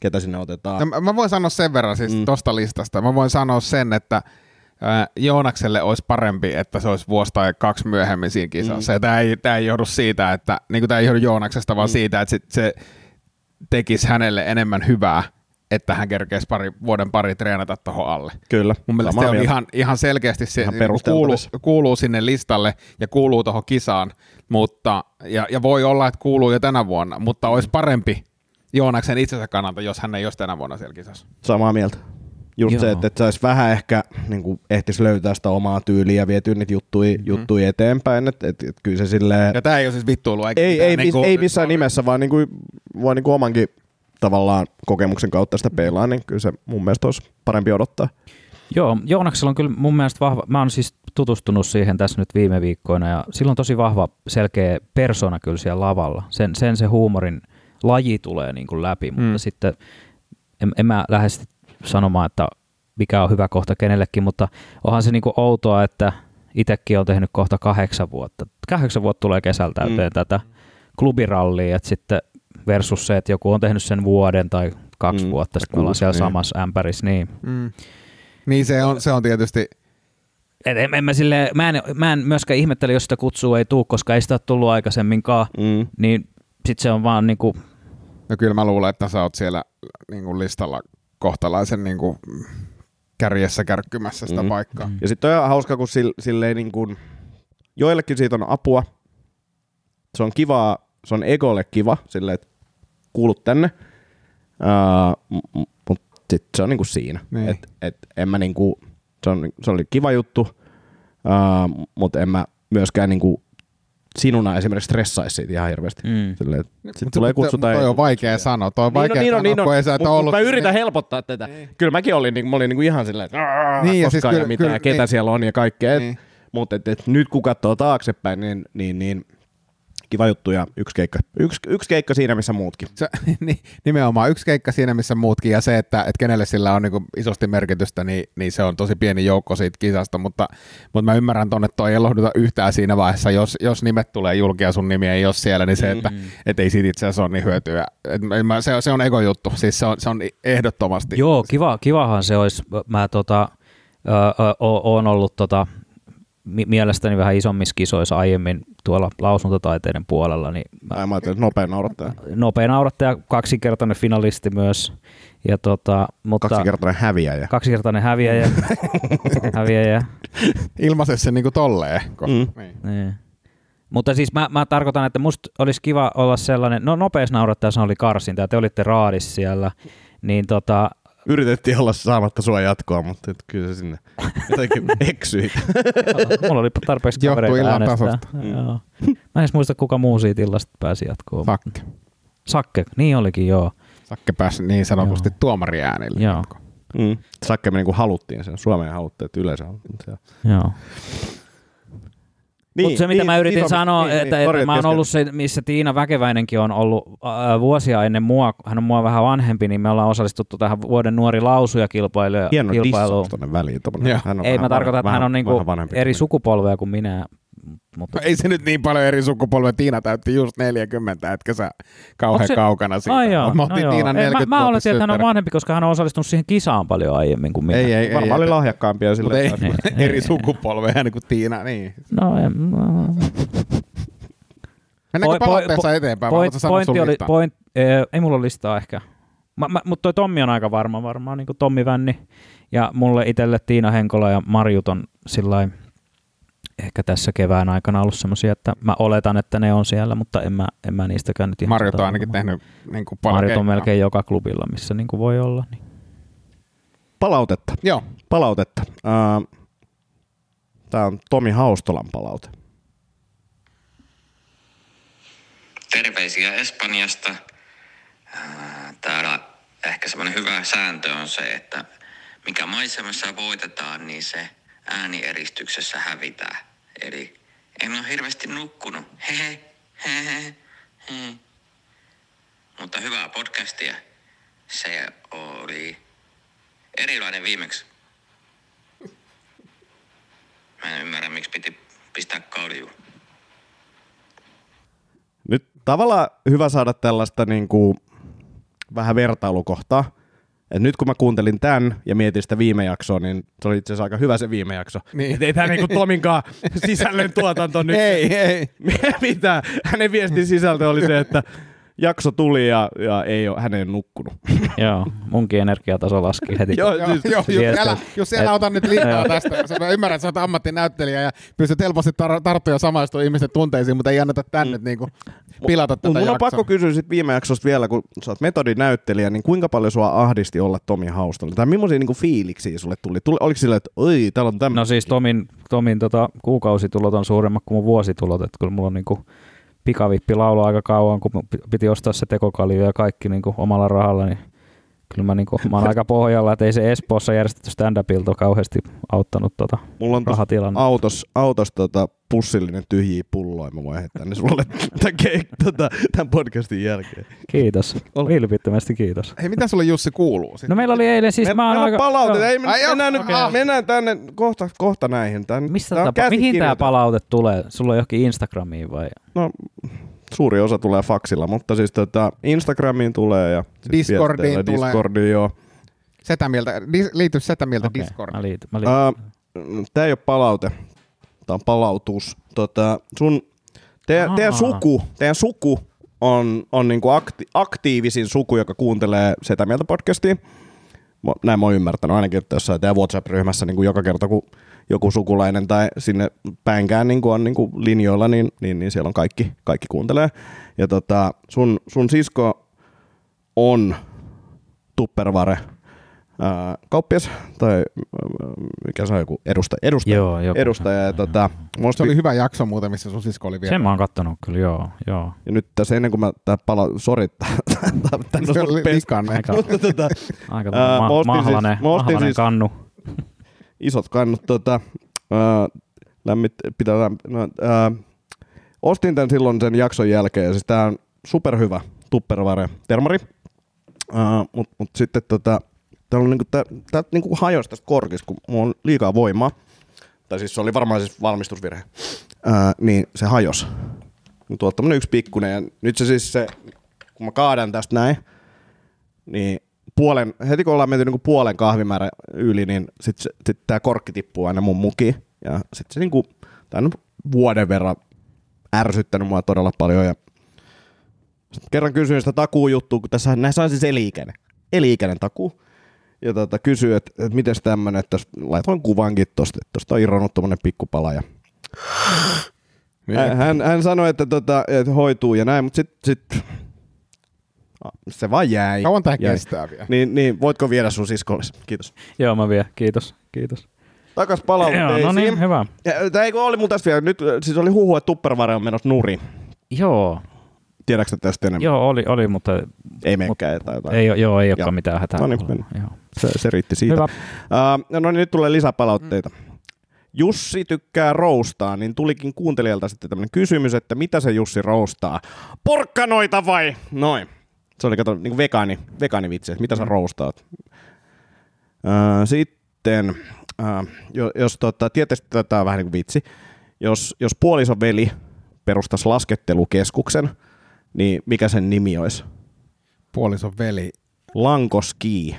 ketä sinne otetaan. No, mä- voin sanoa sen verran siis Mm. tosta listasta. Mä voin sanoa sen, että Joonakselle olisi parempi, että se olisi vuosi tai kaksi myöhemmin siinä kisassa. Mm. Tämä ei, tää ei johdu siitä, että niin tämä ei johdu Joonaksesta, vaan mm. siitä, että sit se tekisi hänelle enemmän hyvää, että hän kerkeisi pari, vuoden pari treenata tuohon alle. Kyllä. Mun mielestä samaa se on mieltä. ihan, ihan selkeästi se Ihan niin kuuluu, kuuluu sinne listalle ja kuuluu tuohon kisaan, mutta, ja, ja voi olla, että kuuluu jo tänä vuonna, mutta olisi parempi Joonaksen itsensä kannalta, jos hän ei olisi tänä vuonna siellä kisassa. Samaa mieltä. Just Joo. se, että, että saisi vähän ehkä niin kuin ehtis löytää sitä omaa tyyliä ja vietyä niitä juttui, mm-hmm. juttui eteenpäin. Että et, et kyllä se silleen... Ja tämä ei ole siis vittuilu. eikä Ei, mitään ei, niinku- mis, ei missään nimessä, vaan niin kuin, vaan niin kuin omankin tavallaan kokemuksen kautta sitä peilaa, niin kyllä se mun mielestä olisi parempi odottaa. Joo, Joonaksella on kyllä mun mielestä vahva, mä oon siis tutustunut siihen tässä nyt viime viikkoina, ja sillä on tosi vahva, selkeä persona kyllä siellä lavalla. Sen, sen se huumorin laji tulee niin kuin läpi, mutta Mm. sitten en, en mä lähde sit sanomaan, että mikä on hyvä kohta kenellekin, mutta onhan se niin kuin outoa, että itsekin on tehnyt kohta kahdeksan vuotta. Kahdeksan vuotta tulee kesällä täyteen mm. tätä klubirallia, että sitten versus se, että joku on tehnyt sen vuoden tai kaksi Mm. mm. vuotta, sitten me ollaan siellä niin. samassa ämpärissä, niin Mm. Niin se on, se on tietysti, Et en, en mä, sille, mä, en, mä en myöskään ihmettele, jos sitä kutsua ei tule, koska ei sitä ole tullut aikaisemminkaan, Mm. niin sitten se on vaan niinku, no kyllä mä luulen, että sä oot siellä niin kuin listalla kohtalaisen niin kuin kärjessä kärkkymässä sitä Mm. mm. paikkaa. Ja sitten on hauska, kun sille, silleen niin kuin, joillekin siitä on apua. Se on kivaa, se on egolle kiva, silleen, että kuulut tänne. Uh, mutta sitten se on niinku siinä. Niin. Et, et en mä niinku, se, on, se oli kiva juttu, uh, mutta en mä myöskään niinku sinuna esimerkiksi stressaisi siitä ihan hirveästi. mm. Silleen, että sit Mut- tulee kutsuta. mut Toi on vaikea sanoa. Toi on vaikea niin on, niin on, sanoa, kun ei sä mut, ollut... mä yritän helpottaa tätä. Kyllä mäkin olin, niin, mä olin niinku ihan silleen, että Niin, ja koskaan siis ja kyllä- mitään, kyllä- ketä niin. siellä on ja kaikkea. Niin. Mutta et, et nyt kun katsoo taaksepäin, niin, niin, niin kiva juttu ja yksi keikka, yksi, yksi keikka siinä, missä muutkin. Se, *laughs* nimenomaan yksi keikka siinä, missä muutkin, ja se, että, että kenelle sillä on niin isosti merkitystä, niin, niin se on tosi pieni joukko siitä kisasta, mutta, mutta mä ymmärrän tuonne, että toi ei lohduta yhtään siinä vaiheessa, jos, jos nimet tulee julki ja sun nimi ei ole siellä, niin se, että et ei siitä itse asiassa ole niin hyötyä. Et mä- se, on- se on egojuttu, siis se on, se on ehdottomasti. Joo, kiva, kivahan se olisi. Mä tota, ö, ö, o- oon ollut tota, mielestäni vähän isommissa kisoissa aiemmin tuolla lausuntotaiteiden puolella, niin mä Ai, mä ajattelin, että nopea naurattaja. nopea naurattaja, kaksinkertainen finalisti myös. Ja tota, mutta Kaksikertainen häviäjä. kaksinkertainen häviäjä. *laughs* häviäjä. Ilmaise se niin kuin tolleen. Mm. niin. Niin. Mutta siis mä, mä tarkoitan, että musta olisi kiva olla sellainen, no nopeas naurattaja oli karsinta ja te olitte raadissa siellä, niin tota, Yritettiin olla saamatta sua jatkoa, mutta et kyllä se sinne jotenkin *laughs* eksyi. mulla oli tarpeeksi kavereita äänestää. Joo. Mä en edes muista, kuka muu siitä illasta pääsi jatkoon. Sakke. Sakke, niin olikin, joo. Sakke pääsi niin sanotusti Joo. tuomariäänille. Joo. Mm. Sakke me niinku haluttiin sen. Suomeen haluttiin, että yleensä haluttiin joo. Niin, Mutta se, mitä niin, mä yritin iso- sanoa, niin, niin, että, niin, että mä oon ollut se, missä Tiina Väkeväinenkin on ollut äh, vuosia ennen mua, hän on mua vähän vanhempi, niin me ollaan osallistuttu tähän vuoden nuori lausuja kilpailuun. Hieno kilpailuun. väliin. tommonen. Hän on Ei, vähän mä tarkoitan, että vähän- hän on niinku eri sukupolvea kuin minä. Mutta No ei se nyt niin paljon eri sukupolven. Tiina täytti just 40, etkä sä kauhean se- kaukana siitä. Ai joo, Mä no joo. Tiinan Ei, 40 mä, mä oletin, että hän on vanhempi, koska hän on osallistunut siihen kisaan paljon aiemmin kuin minä. Ei, ei, ei. Varmaan oli ei, lahjakkaampia mutta sille. ei, Niin, eri ei. sukupolveja niin kuin Tiina, niin. No, en, Mennäänkö Poi- palautteessa poi- eteenpäin? point, pointti oli, point, eh, ei mulla ole listaa ehkä. Mä, mä, mutta toi Tommi on aika varma varmaan, niin kuin Tommi Vänni. Ja mulle itselle Tiina Henkola ja Marjut on sillä ehkä tässä kevään aikana ollut semmoisia, että mä oletan, että ne on siellä, mutta en mä, en mä niistäkään nyt ihan Marjot on tota ainakin varma. tehnyt niin kuin paljon Marjut on keikkaa. melkein joka klubilla, missä niin kuin voi olla. Niin. Palautetta. Joo. Palautetta. Uh, Tämä on Tomi Haustolan palaute. Terveisiä Espanjasta. Ää, Täällä ehkä semmoinen hyvä sääntö on se, että mikä maisemassa voitetaan, niin se äänieristyksessä hävitään. Eli en ole hirveästi nukkunut. Hehe, hehe, he. Mutta hyvää podcastia. Se oli erilainen viimeksi. Mä en ymmärrä, miksi piti pistää kaljuun. Nyt tavallaan hyvä saada tällaista niin kuin, vähän vertailukohtaa. Et nyt kun mä kuuntelin tämän ja mietin sitä viime jaksoa, niin se oli itse asiassa aika hyvä se viime jakso. Niin. Et ei tämä niinku Tominkaan sisällön tuotanto nyt. Ei, ei. *laughs* Mitä? Hänen viestin sisältö oli se, että jakso tuli ja, ja ei ole, hän ei ole nukkunut. *laughs* Joo, munkin energiataso laski heti. Joo, Joo, siis- joo, jos, viesti- älä, jos älä et- ota nyt liikaa tästä. Se- Mä ymmärrän, että sä oot ammattinäyttelijä ja pystyt helposti tar- tarttua ja samaistua ihmisten tunteisiin, mutta ei anneta tänne mm. niinku pilata tätä mun on jaksoa. pakko kysyä sit viime jaksosta vielä, kun sä oot metodinäyttelijä, niin kuinka paljon sua ahdisti olla Tomi Haustolla? Tai millaisia niinku fiiliksiä sulle tuli? tuli oliko sillä, että oi, täällä on tämmöinen? No siis Tomin, Tomin tota, kuukausitulot on suuremmat kuin mun vuositulot, että kyllä mulla on niinku pikavippi laulaa aika kauan, kun piti ostaa se tekokalju ja kaikki niinku omalla rahalla, niin kyllä mä, niinku, mä oon aika pohjalla, että ei se Espoossa järjestetty stand-upilta kauheasti auttanut tota Mulla on tuossa rahatilanne. autos, autos tota, pussillinen tyhjiä pulloja, mä voin heittää ne sulle *laughs* tämän, keik, tota, tämän podcastin jälkeen. Kiitos. Vilpittömästi kiitos. Hei, mitä sulle Jussi kuuluu? No meillä oli eilen siis, Me, mä oon meillä on aika... palaute, joo. ei, Ai mennään, nyt, okei. mennään tänne kohta, kohta näihin. Tää, Missä tää tapa, mihin tämä palaute tulee? Sulla on johonkin Instagramiin vai? No, suuri osa tulee faksilla, mutta siis tota, Instagramiin tulee ja Discordiin tulee. Discordiin, joo. Setä mieltä, dis, liity setä mieltä Okei, Discord. Mä liityn. Mä. Uh, tämä ei ole palaute, tämä on palautus. Tota, sun, teidän, Aa. teidän suku, teidän suku on, on niinku akti, aktiivisin suku, joka kuuntelee Setä Mieltä podcastia. Mä- Näin mä oon ymmärtänyt ainakin, että jossain teidän WhatsApp-ryhmässä niin joka kerta, kun joku sukulainen tai sinne päinkään niin on niin linjoilla, niin, niin, niin, siellä on kaikki, kaikki kuuntelee. Ja tota, sun, sun sisko on Tupperware ää, kauppias, tai mikä se on joku edustaja, edustaja, Joo, joku. edustaja ja, tota, musta, Se oli hyvä jakso muuten, missä sun sisko oli vielä. Sen mä oon kattonut kyllä, joo. joo. ja nyt tässä ennen kuin mä tää pala, sori, *laughs* Se on likanne. Aika, mutta tota, aika Ää, ma- ostin siis- siis- kannu. *laughs* isot kannut tota, ää, lämmit, pitää, no, ää, ostin tämän silloin sen jakson jälkeen, ja siis tää on superhyvä Tupperware termari, ää, mut, mut sitten tota, täällä on niinku, tää, tää niinku hajosi tästä korkista, kun mulla on liikaa voimaa, tai siis se oli varmaan siis valmistusvirhe, ää, niin se hajosi. Tuo on yksi pikkunen, ja nyt se siis se, kun mä kaadan tästä näin, niin puolen, heti kun ollaan menty niin puolen kahvimäärä yli, niin sitten sit tämä korkki tippuu aina mun muki. Ja sitten se niinku, tää on vuoden verran ärsyttänyt mua todella paljon. Ja kerran kysyin sitä takuujuttua, kun tässä näissä on siis eli-ikäinen, eli-ikäinen takuu. Ja tota, kysyin, että et miten tämmönen, että laitoin kuvankin tosta, että tosta on irronnut tommonen pikkupala. Ja hän, hän, hän sanoi, että, tota, että hoituu ja näin, mutta sitten sit, se vaan jäi. Kauan tää jäi. kestää vielä? Niin, niin, voitko viedä sun siskolle? Kiitos. Joo, mä vien. Kiitos. Kiitos. Takas Joo, palautteisiin. no niin, hyvä. Ja, Tämä ei oli mun tässä vielä, nyt äh, siis oli huhu, että Tupperware on menossa nurin. Joo, Tiedätkö tästä enemmän? joo oli, oli mutta Ei menekään tai jotain. ei, oo- joo, ei olekaan mitään hätää. No niin. Joo. Se, se riitti siitä. Hyvä. Uh, no niin, nyt tulee lisäpalautteita. Jussi tykkää roustaa, niin tulikin kuuntelijalta sitten tämmöinen kysymys, että mitä se Jussi roustaa? Porkkanoita vai? Noin. Se oli kato, niin kuin vegaani, vegaanivitsi, että mitä sä roustaat. Uh, sitten, uh, jos tota, tietysti tätä on vähän niin kuin vitsi. jos, jos puolison veli perustaisi laskettelukeskuksen, niin mikä sen nimi olisi? Puolison veli. Lankoski.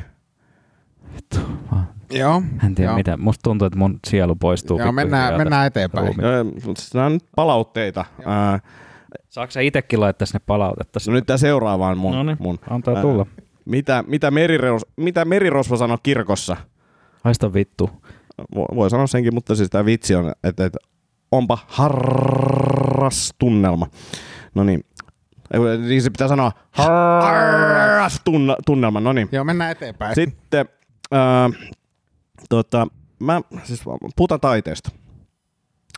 Joo. En tiedä joo. mitä. Musta tuntuu, että mun sielu poistuu. Joo, mennään, mennään eteenpäin. Nämä on nyt palautteita. Ää, Saatko sä itekin laittaa sinne palautetta? no nyt tämä seuraava on mun. No niin, mun. antaa Ää, tulla. Mitä, mitä, meriros, mitä merirosvo sanoi kirkossa? Haista vittu. Vo- Voi sanoa senkin, mutta siis tämä vitsi on, että, että onpa harras tunnelma. No niin. Ei, Niin se pitää sanoa harras tunna, tunnelma. No niin. Joo, mennään eteenpäin. Sitten, ää, tota, mä, siis puhutaan taiteesta.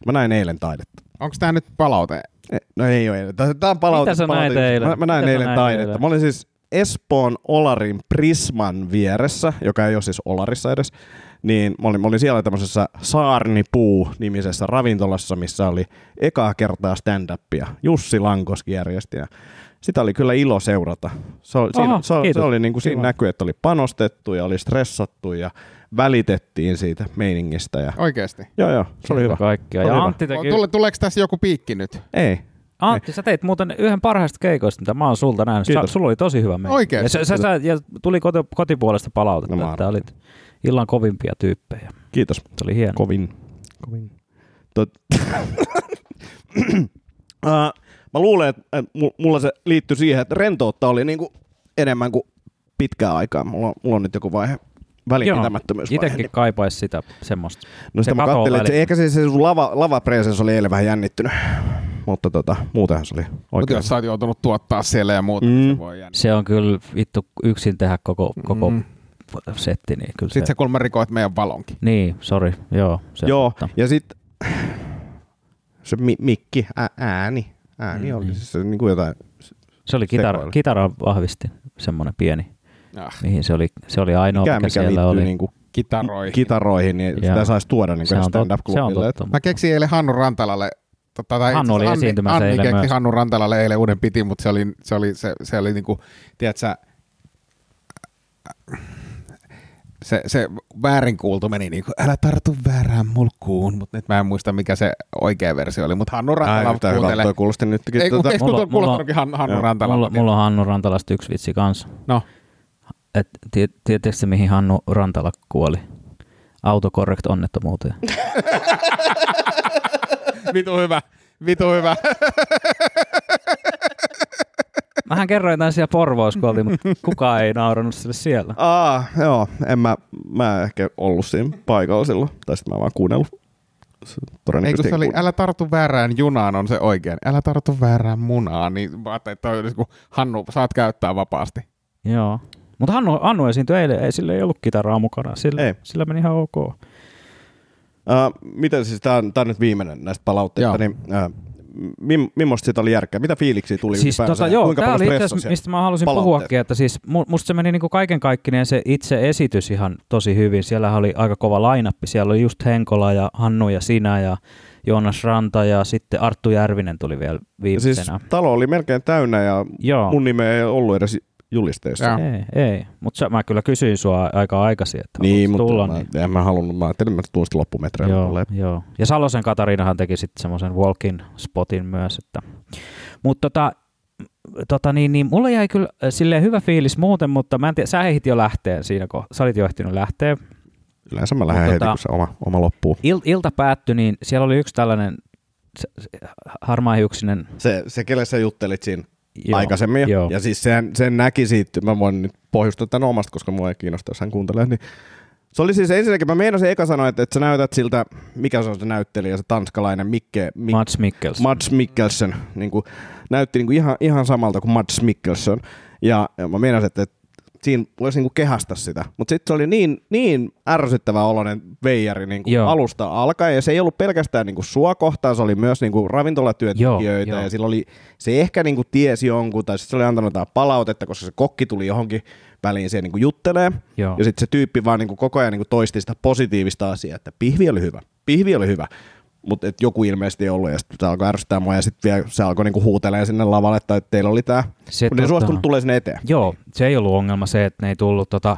Mä näin eilen taidetta. Onko tämä nyt palaute? E- No ei ole eilen. Tämä on palaute. Mitä sä palaute- näit eilen? Mä, mä näin Mitä eilen näit taidetta. eilen? Mä olin siis Espoon Olarin Prisman vieressä, joka ei ole siis Olarissa edes, niin mä olin, mä olin siellä tämmöisessä Saarnipuu-nimisessä ravintolassa, missä oli ekaa kertaa stand-upia. Jussi Lankoski järjesti ja sitä oli kyllä ilo seurata. Se siinä, Aha, se, se oli niin kuin siinä Kiva. näkyy, että oli panostettu ja oli stressattu ja välitettiin siitä meiningistä. Ja... Oikeasti. Joo, joo, se oli hyvä. Kaikkia. Oli Ja hyvä. Antti teki... Tule, tuleeko tässä joku piikki nyt? Ei. Antti, sä teit muuten yhden parhaista keikoista, mitä mä oon sulta nähnyt. Sä, sulla oli tosi hyvä meininki. Oikeesti? Ja, sä, sä, sä, ja tuli koti, kotipuolesta palautetta, No että olit illan kovimpia tyyppejä. Kiitos. Se oli hieno. Kovin. Kovin. Tot... uh, *clears throat* mä luulen, että että mu- mulla se liittyy siihen, että rentoutta oli niinku enemmän kuin pitkää aikaa. Mulla on, mulla on nyt joku vaihe välinpitämättömyys. Itekin kaipaisi sitä semmoista. No sitä se mä katoo katselin, että se, ehkä se, se sun lava, lava oli eilen vähän jännittynyt. Mutta tota, muutenhan se oli Mutta oikein. jos sä oot joutunut tuottaa siellä ja muuta, Mm. mm. se voi jäädä. Se on kyllä vittu yksin tehdä koko, koko Mm. Setti, niin kyllä Sitten se... sä kuulemma rikoit meidän valonkin. Niin, sorry, joo. Se Joo, Mutta, ja sitten se mi- mikki, ä- ääni, ääni Mm, oli siis se, niin kuin jotain. se oli kitara, kitara vahvisti, semmoinen pieni, Ah, mihin se oli, se oli ainoa, Mikä, mikä, mikä siellä oli. niin kuin kitaroihin. kitaroihin, niin Joo. sitä saisi tuoda niin se, se stand-up-klubille. Mä keksin eilen Hannu Rantalalle, tota, tai Hannu oli Anni, esiintymässä Anni eilen keksi myös. Hannu Rantalalle eilen uuden piti, mutta se oli, se oli, se, se oli niinku, tiedätkö sä, se, se väärin kuultu meni niinku, älä tartu väärään mulkkuun, mutta nyt mä en muista mikä se oikea versio oli, mutta Hannu Rantala Ai, tämä hyvä, kuuntelee. toi kuulosti nytkin. Ei, Tota, eikö Mulla- mulla, mulla- kuulostanutkin Han- Hannu Rantala? Mulla, mulla on Hannu Rantalasta yksi vitsi kanssa. No, Et, tie, mihin Hannu Rantala kuoli? Autocorrect onnettomuuteen. *laughs* vitu hyvä, vitu hyvä. *laughs* Mähän kerroin tämän siellä Porvoossa, kun oltiin, mutta kukaan ei naurannut sille siellä. Aa, joo, en mä, mä en ehkä ollut siinä paikalla silloin, tai sitten mä vaan kuunnellut. Se Ei kun Todennäköisesti se oli, älä tartu väärään junaan on se oikein. Älä tartu väärään munaan. Niin mä ajattelin, että olisi, kun Hannu, saat käyttää vapaasti. Joo. Mutta Hannu, Hannu esiintyi eilen, ei, sillä ei ollut kitaraa mukana. Sillä, Ei. sillä meni ihan ok. Uh, miten siis, tää on, tää on nyt viimeinen näistä palautteista, Joo. niin uh, mim, millaista siitä oli järkeä? Mitä fiiliksiä tuli Siis tota, joo, Kuinka tämä oli itse asiassa, mistä mä halusin palautteet? puhuakin, että siis mu- musta se meni niinku kaiken kaikkineen se itse esitys ihan tosi hyvin. Siellä oli aika kova lainappi. Siellä oli just Henkola ja Hannu ja sinä ja Joonas Ranta ja sitten Arttu Järvinen tuli vielä Siis viimeisenä. talo oli melkein täynnä ja Joo. mun nimeä ei ollut edes julisteessa. Joo. Ei, ei. Mutta mä kyllä kysyin sua aika aikaisin, että Niin, mutta tulla. mä, niin. en mä halunnut, mä ajattelin, että tuun sitten loppumetreillä. Joo, joo. Ja Salosen Katariinahan teki sitten semmoisen walking spotin myös. Että. Mutta tota, tota niin, niin, mulla jäi kyllä äh, silleen hyvä fiilis muuten, mutta mä en tiedä, sä ehdit jo lähteen siinä, kun sä olit jo ehtinyt lähteä. Yleensä mä lähden heti, tota- kun se oma, oma loppuu. Il, ilta päättyi, niin siellä oli yksi tällainen harmaahiuksinen Se, se, kelle sä juttelit siinä joo, aikaisemmin. Joo. Ja siis sen, sen näki siitä, mä voin nyt pohjustaa tämän omasta, koska mua ei kiinnosta, jos hän kuuntelee. Niin se oli siis ensinnäkin, mä meinasin eka sanoa, että, että sä näytät siltä, mikä se on se näyttelijä, se tanskalainen Mikke, Mik, Mats Mikkelsen. Mads Mikkelsen. Niin kuin, näytti niin kuin ihan, ihan samalta kuin Mads Mikkelsen. Ja, ja mä meinasin, että, että siinä voisi niin kuin kehasta sitä. Mutta sitten se oli niin, niin ärsyttävä oloinen veijari niin kuin Joo. alusta alkaen. Ja se ei ollut pelkästään niin kuin sua kohtaan, se oli myös niin kuin ravintolatyöntekijöitä. Joo, ja sillä oli, se ehkä niin kuin tiesi jonkun, tai sitten se oli antanut jotain palautetta, koska se kokki tuli johonkin väliin siihen niin kuin juttelee. Joo. Ja sitten se tyyppi vaan niin kuin koko ajan niin kuin toisti sitä positiivista asiaa, että pihvi oli hyvä, pihvi oli hyvä. Mutta joku ilmeisesti ei ollut, ja sitten se alkoi ärsyttää mua, ja sitten vielä se alkoi niinku huutelemaan sinne lavalle, että teillä oli tämä. Se Mutta ne suostunut tulee sinne eteen. Joo, se ei ollut ongelma se, että ne ei tullut tota,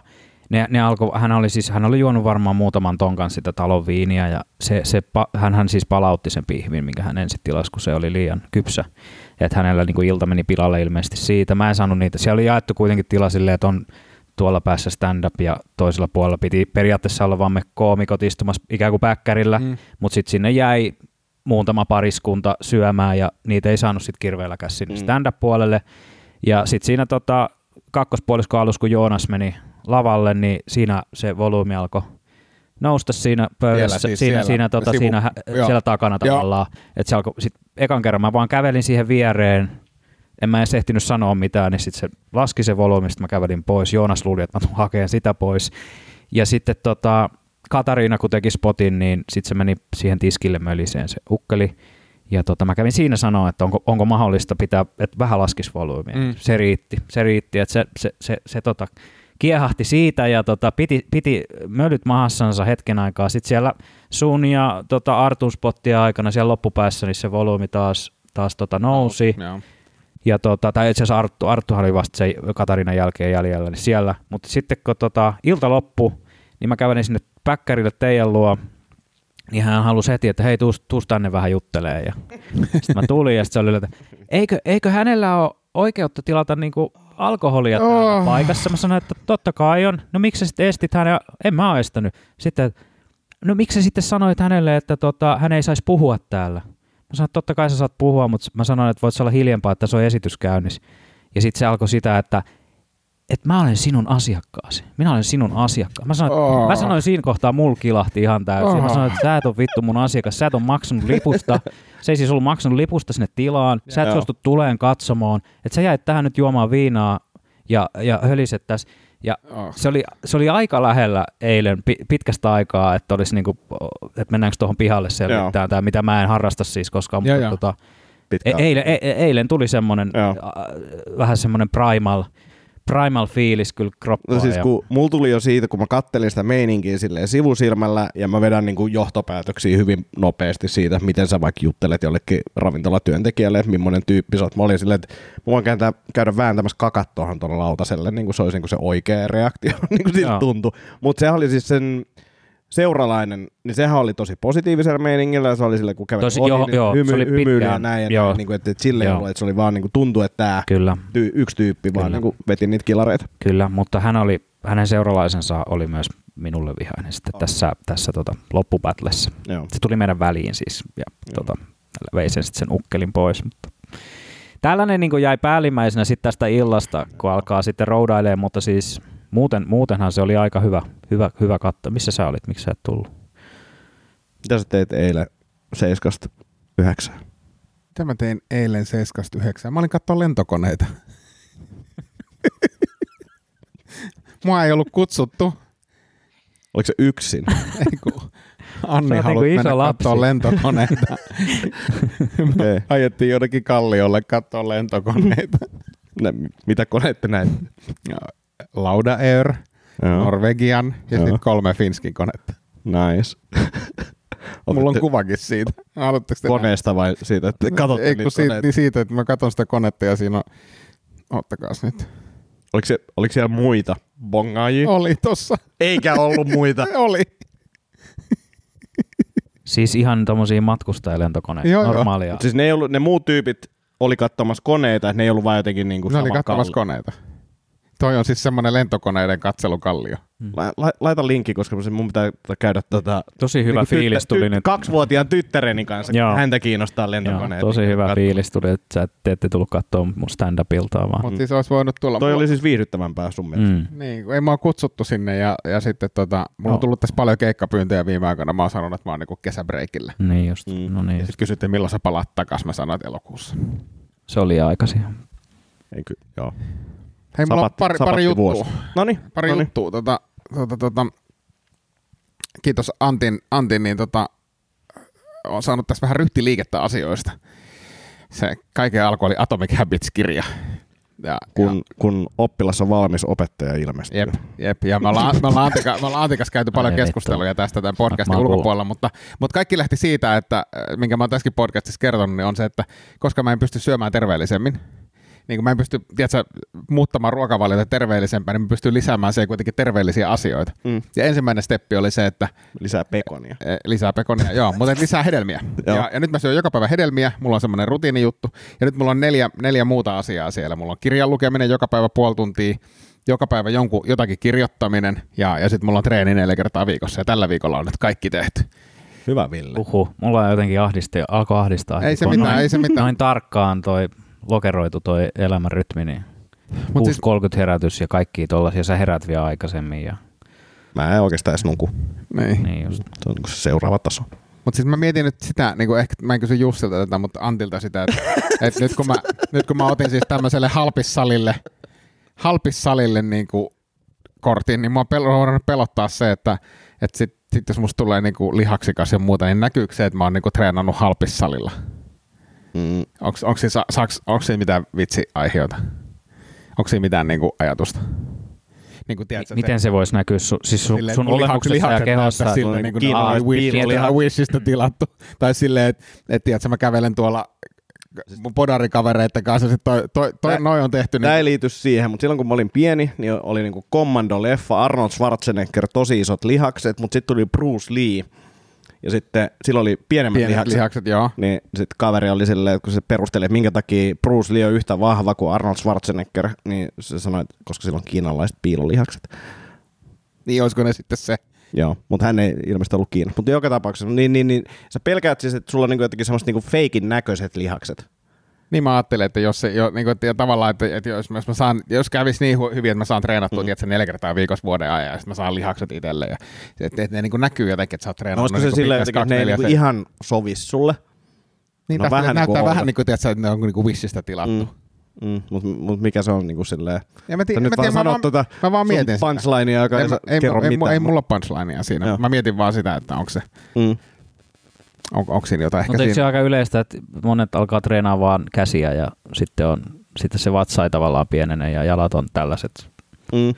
ne, ne alko, hän oli siis, hän oli juonut varmaan muutaman tonkan sitä talon viiniä ja se, se, pa, hän siis palautti sen pihvin, minkä hän ensin tilasi, kun se oli liian kypsä. Että hänellä niin kuin ilta meni pilalle ilmeisesti siitä. Mä en saanut niitä. Siellä oli jaettu kuitenkin tila silleen, että on tuolla päässä stand-up ja toisella puolella piti periaatteessa olla vaan me koomikot istumassa ikään kuin päkkärillä, mm. mutta sitten sinne jäi muutama pariskunta syömään ja niitä ei saanut sitten kirveelläkään sinne mm. stand-up-puolelle. Ja sitten siinä tota, kakkospuoliskon alussa, kun Joonas meni lavalle, niin siinä se volyymi alkoi nousta siinä pöydässä, Siellä siis, siinä, siellä. siinä, tota, Sivu- siinä joo. siellä takana Joo. tavallaan. Että se alkoi, sit ekan kerran mä vaan kävelin siihen viereen, en mä edes ehtinyt sanoa mitään, niin sitten se laski se volyymi, mä kävelin pois. Joonas luuli, että mä tulen hakemaan sitä pois. Ja sitten tota, Katariina, kun teki spotin, niin sitten se meni siihen tiskille möliseen se ukkeli. Ja tota, mä kävin siinä sanoa, että onko, onko mahdollista pitää, että vähän laskisi volyymia. Mm. Se riitti, se riitti, että se, se, se, se tota, kiehahti siitä ja tota, piti, piti mölyt mahassansa hetken aikaa. Sitten siellä sun ja tota, Artun spottia aikana siellä loppupäässä, niin se volyymi taas, taas tota, nousi. Joo. Ja tota, tai itse asiassa Arttu, Arttuhan oli vasta se Katarinan jälkeen jäljellä, niin siellä. Mutta sitten kun tota, ilta loppu, niin mä kävelin sinne päkkärille teidän luo, niin hän halusi heti, että hei, tuus, tuus tänne vähän juttelee. Ja sitten mä tulin ja sitten se oli, että eikö, eikö hänellä ole oikeutta tilata niinku alkoholia täällä Oh. paikassa? Mä sanoin, että totta kai on. No miksi sä sitten estit hänen? En mä ole estänyt. Sitten, no miksi sä sitten sanoit hänelle, että tota, hän ei saisi puhua täällä? Mä sanoin, että totta kai sä saat puhua, mutta mä sanoin, että voit olla hiljempaa, että se on esitys käynnissä. Ja sitten se alkoi sitä, että että mä olen sinun asiakkaasi. Minä olen sinun asiakkaasi. Mä sanoin, Oh. mä sanoin siinä kohtaa, mulla kilahti ihan täysin. Mä Oh. sanoin, että sä et ole vittu mun asiakas. Sä et ole maksanut lipusta. Se ei siis ollut maksanut lipusta sinne tilaan. Sä et suostu tuleen katsomaan. Että sä jäit tähän nyt juomaan viinaa ja, ja höliset tässä. Ja Oh. se oli, se oli aika lähellä eilen pi- pitkästä aikaa, että olisi niinku, että mennäänkö tuohon pihalle selvittämään tämä, mitä mä en harrasta siis koskaan. Mutta joo. tota. E- eilen, e- eilen tuli semmoinen, äh, vähän semmoinen primal, primal fiilis kyllä kroppaan. No siis ja, kun mulla tuli jo siitä, kun mä kattelin sitä meininkiä silleen sivusilmällä ja mä vedän niin kuin johtopäätöksiä hyvin nopeasti siitä, miten sä vaikka juttelet jollekin ravintolatyöntekijälle, että millainen tyyppi sä oot. Mä olin silleen, että mä voin käydä, käydä vääntämässä kakat tuohon tuolla lautaselle, niin kuin se olisi niin kuin se oikea reaktio, *laughs* niin kuin siltä tuntui. Mutta sehän oli siis sen seuralainen, niin sehän oli tosi positiivisella meiningillä ja se oli sille, kun käveli Tosi- ohi, joo, niin joo, se hymy, oli hymyili ja näin, ja Joo. näin niin kuin, että, että silleen Joo. ollut, että se oli vaan niin kuin tuntui, että tämä Kyllä, ty- yksi tyyppi vaan Kyllä. niin kuin veti niitä kilareita. kyllä, mutta hän oli, hänen seuralaisensa oli myös minulle vihainen sitten tässä, tässä tota, loppupätlessä. Joo. Se tuli meidän väliin siis ja tota, vei sen sitten sen ukkelin pois. Mutta tällainen niin jäi päällimmäisenä sitten tästä illasta, kun alkaa sitten roudailemaan, mutta siis muuten, muutenhan se oli aika hyvä, hyvä, hyvä katto. Missä sä olit? Miksi sä et tullut? Mitä sä teit eilen seiskasta yhdeksään? Mitä mä tein eilen 7.9? Mä olin katsoa lentokoneita. *laughs* Mua ei ollut kutsuttu. Oliko se yksin? *laughs* Ei kun Anni halusi iso mennä katsoa lentokoneita. *laughs* Okei. Ajettiin jonnekin kalliolle katsoa lentokoneita. Ne, mitä koneet te näitte? Ja Lauda Air, Joo. Norwegian ja Joo. sitten kolme Finskin konetta. Nice. *laughs* Mulla on kuvakin siitä. Haluatteko te koneesta vai siitä, että katsotte Ei, niitä siitä, niin siitä, että mä katson sitä konetta ja siinä on... Ottakaas nyt. Oliko, se, oliko siellä muita bongaajia? Oli tossa. Eikä ollut muita. *laughs* Oli. Siis ihan tommosia matkustajalentokoneita, Joo, joo. normaalia. Mut siis ne, ei ollut, ne muut tyypit oli katsomassa koneita, että ne ei ollut vaan jotenkin niinku Ne oli katsomassa kalli. koneita. Toi on siis semmoinen lentokoneiden katselukallio. La, la, laita linkki, koska se mun pitää käydä tota, Tosi hyvä niinku fiilis tuli nyt. Kaksivuotiaan tyttäreni kanssa, kun Joo. häntä kiinnostaa Joo, lentokoneet. tosi niin hyvä katso. fiilis tuli, että sä et- te ette tullut katsoa mun stand-upiltaa vaan. Mutta siis olisi voinut tulla. Toi Mulla- oli siis viihdyttävämpää sun mielestä. Mm. Niin, ei mua kutsuttu sinne ja, ja sitten tota, mulla Joo. on tullut tässä paljon keikkapyyntöjä viime aikoina. Mä oon sanonut, että mä oon niinku kesäbreikillä. Niin just, Mm. no Ja niin. sitten kysyttiin, milloin sä palaat takas. Mä sanoin, että elokuussa. Se oli aikaisin. Ei ky- joo. Hei, mulla on Sapatti- pari, pari juttua. Noniin, Pari noniin. juttua. Tota, tota, tota, kiitos Antin, Antin niin tota, on saanut tässä vähän ryhtiliikettä asioista. Se kaiken alku oli Atomic Habits-kirja. Ja, Kun, ja, kun oppilas on valmis, opettaja ilmestyy. Jep, jep. Ja me ollaan, me ollaan, Antika, me ollaan Antikas käyty paljon Ai vittu. keskusteluja tästä tämän podcastin ulkopuolella, mutta, mutta kaikki lähti siitä, että minkä mä oon tässäkin podcastissa kertonut, niin on se, että koska mä en pysty syömään terveellisemmin, niin kuin mä en pysty tiedätkö, muuttamaan ruokavaliota terveellisempään, niin mä pystyn lisäämään siihen kuitenkin terveellisiä asioita. Mm. Ja ensimmäinen steppi oli se, että Lisää pekonia. Eh, lisää pekonia, joo, mutta lisää hedelmiä. *laughs* Ja, ja, nyt mä syön joka päivä hedelmiä, mulla on semmoinen rutiinijuttu, ja nyt mulla on neljä, neljä muuta asiaa siellä. Mulla on kirjan lukeminen joka päivä puoli tuntia, joka päivä jonkun, jotakin kirjoittaminen, ja, ja sitten mulla on treeni neljä kertaa viikossa, ja tällä viikolla on nyt kaikki tehty. Hyvä Ville. Uhu, mulla on jotenkin ahdisti, alkoi ahdistaa. Ei se mitään, noin, ei se mitään. Noin tarkkaan toi lokeroitu toi elämän rytmi, niin Mut 6.30 siis- herätys ja kaikki tollasia, sä herät vielä aikaisemmin ja Mä en oikeastaan edes nuku. Niin. niin just. Se on niin se seuraava taso. Mutta siis mä mietin nyt sitä, niin kuin ehkä mä en kysy Jussilta tätä, mutta Antilta sitä, että, *laughs* että nyt, kun mä, nyt kun mä otin siis tämmöiselle halpissalille, halpissalille niin kuin kortin, niin mua pel- pelottaa se, että, että sit, sit jos musta tulee niin kuin lihaksikas ja muuta, niin näkyykö se, että mä oon niin kuin treenannut halpissalilla? Mm. Onko, onko, siinä, saaks, onko siinä mitään vitsiaiheita? Onko siinä mitään niin kuin ajatusta? Niin kuin, tiedätkö, Miten se voisi näkyä su, siis sun, Silleen, sun olemuksessa ja kehossa? Silleen, niin kuin ihan, wish, ihan Wishistä tilattu. tai silleen, että et, tiedätkö, mä kävelen tuolla mun podarikavereiden kanssa, sit toi, toi, toi, Tää- noi on tehty. Tämä Niin, ei liity siihen, mutta silloin kun mä olin pieni, niin oli niinku Commando-leffa, Arnold Schwarzenegger, tosi isot lihakset, mutta sitten tuli Bruce Lee, ja sitten sillä oli pienemmät pienet lihakset. lihakset, joo. Niin sitten kaveri oli silleen, että kun se perusteli, että minkä takia Bruce Lee on yhtä vahva kuin Arnold Schwarzenegger, niin se sanoi, että koska sillä on kiinalaiset piilolihakset. Niin olisiko ne sitten se. Joo, mutta hän ei ilmeisesti ollut kiinni. Mutta joka tapauksessa, niin, niin, niin sä pelkäät siis, että sulla on niinku jotenkin semmoista niinku feikin näköiset lihakset. Niin mä ajattelin, että jos se jo, niin kuin, että tavallaan, että, että jos, jos, mä saan, jos kävisi niin hu- hyvin, että mä saan treenattua mm. tiedätkö, neljä kertaa viikossa vuoden ajan, ja sitten mä saan lihakset itselle, ja että, että ne niin kuin näkyy jotenkin, että sä oot No, treenannut. olisiko se niin kuin silleen, että ne ei niinku se- ihan sovis sulle? niin, no vähän näyttää niinku vähän niin kuin, tiedätkö, että ne on niin kuin Wishistä tilattu. Mm. Mm, mutta mut mikä se on niinku silleen... Ja mä, tiedän, nyt mä, vaan sanot tota mä vaan mietin punchlinea, joka ei, Ei, kerro ei, mitään. ei, mulla punchlinea siinä. Joo. Mä mietin vaan sitä, että onko se, Mm. On, onko siinä jotain ehkä Mutta eikö se siinä. aika yleistä, että monet alkaa treenaa vaan käsiä ja sitten, on, sitten se vatsa ei tavallaan pienene ja jalat on tällaiset. Mm.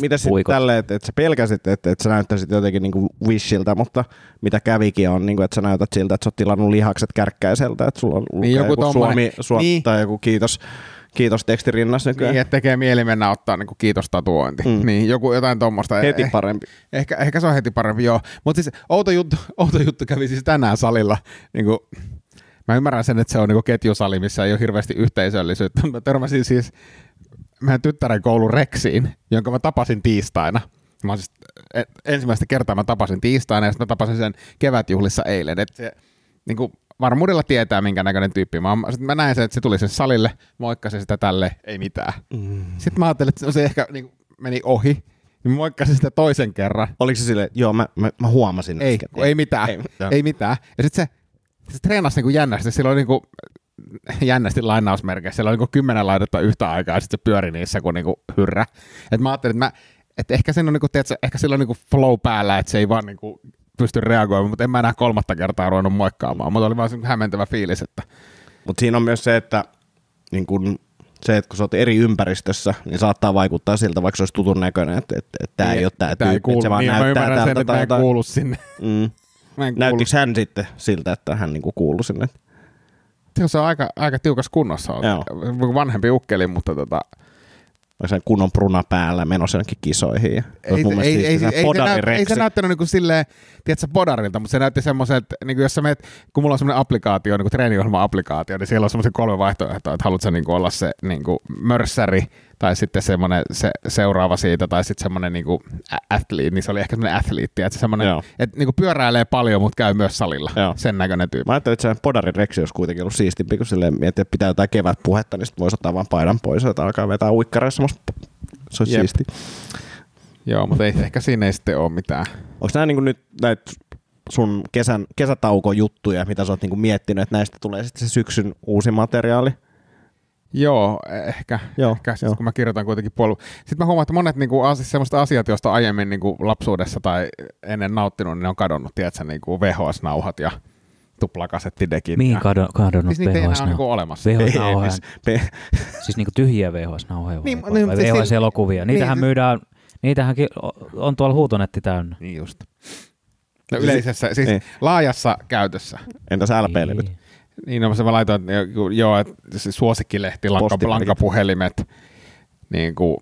Mitä sitten tälle, että et sä pelkäsit, että et sä näyttäisit jotenkin niinku Wishiltä, mutta mitä kävikin on, niinku, että sä näytät siltä, että sä oot tilannut lihakset kärkkäiseltä, että sulla on Niin, joku joku tommonen- Suomi, Suomi Niin. tai joku kiitos, kiitos tekstirinnassa nykyään. Niin, että tekee mieli mennä ottaa niin kiitostatuointi. Mm. Mm. Niin, joku jotain tuommoista. Heti parempi. Ehkä, ehkä se on heti parempi, joo. Mutta siis outo juttu, *laughs* outo juttu kävi siis tänään salilla. Niin kuin, mä ymmärrän sen, että se on niin ketjusali, missä ei ole hirveästi yhteisöllisyyttä. *laughs* Mä törmäsin siis meidän tyttären koulun Reksiin, jonka mä tapasin tiistaina. Mä siis, e- ensimmäistä kertaa mä tapasin tiistaina ja sitten mä tapasin sen kevätjuhlissa eilen. Et se, niin kuin, varmuudella tietää, minkä näköinen tyyppi. Mä, oon- sit mä näin sen, että se tuli sen salille, moikkasi sitä tälle, ei mitään. Mm. Sitten mä ajattelin, että se ehkä niin kuin, meni ohi. Niin moikkasin sitä toisen kerran. Oliko se silleen, joo mä, mä, mä huomasin Ei, äsken. kun ei mitään. Ei, Ei, joo. ei mitään. Ja sitten se, se treenasi niinku jännästi. Sillä oli niinku, jännästi lainausmerkeissä. Siellä oli niinku kymmenen laitetta yhtä aikaa ja sitten se pyöri niissä kuin niinku hyrrä. Et mä ajattelin, että mä, et ehkä, siinä on niinku, tiedätkö, ehkä sillä on niinku flow päällä, että se ei vaan niinku pysty reagoimaan, mutta en mä enää kolmatta kertaa ruvennut moikkaamaan. Mutta oli vaan hämmentävä fiilis, että Mutta siinä on myös se, että niin kun, se, että kun sä oot eri ympäristössä, niin saattaa vaikuttaa siltä, vaikka se olisi tutun näköinen, että, että, että tämä ei ole tämä tyyppi, että se vaan niin, mä näyttää ymmärrän sen, tältä että mä en kuulu sinne. Mm. Kuulu. Näyttikö hän sitten siltä, että hän niinku kuuluu sinne? Se on aika, aika tiukas kunnossa. Joo. Vanhempi ukkeli, mutta tota, sen kunnon pruna päällä menossa jonnekin kisoihin? Ja, ei, mun ei, ei, ei, siistiä. ei, se näyt, ei se näyttänyt niin kuin silleen, tiedätkö, podarilta, mutta se näytti semmoiselta, niin kuin jos sä meet, kun mulla on semmoinen applikaatio, niin kuin treeniohjelma-applikaatio, niin siellä on semmoisia kolme vaihtoehtoa, että haluatko sä niin kuin olla se niin kuin mörssäri, tai sitten semmoinen se, seuraava siitä, tai sitten semmoinen niin kuin athlete, niin se oli ehkä semmoinen athleetti, että se semmoinen, että niin kuin pyöräilee paljon, mutta käy myös salilla, Joo. sen näköinen tyyppi. Mä ajattelin, että se Podarin Reksi olisi kuitenkin ollut siistimpi, kun silleen miettii, että pitää jotain kevätpuhetta, niin sitten voisi ottaa vaan paidan pois, että alkaa vetää uikkareissa semmoista. Se olisi Jep. siisti. Joo, mutta ei, ehkä siinä ei sitten ole mitään. Onko nämä niin nyt näitä sun kesän, kesätaukojuttuja, mitä sä oot niin miettinyt, että näistä tulee sitten se syksyn uusi materiaali? Joo, ehkä. Joo, ehkä sit, joo. kun mä kirjoitan kuitenkin puolu. Sitten mä huomaan, että monet niinku, asia, semmoista asiat, joista aiemmin niinku, lapsuudessa tai ennen nauttinut, niin ne on kadonnut, tiedätkö, niinku VHS-nauhat ja tuplakasettidekit. Mihin ja... kadon, kadonnut Siis niitä ei enää ole VHS-nauhoja? niinku olemassa. VHS-nauhoja. *laughs* Pe- Siis niinku tyhjiä VHS-nauhoja Niin, vai, niin, vai siis- VHS-elokuvia. Niitähän niin, myydään, niitähänkin on tuolla huutonetti täynnä. Niin just. No yleisessä, siis Niin. laajassa käytössä. Entäs LP-levyt? Niin. Niin, no, se mä laitoin, että jo- joo, että se suosikkilehti, lankapuhelimet, niin kuin,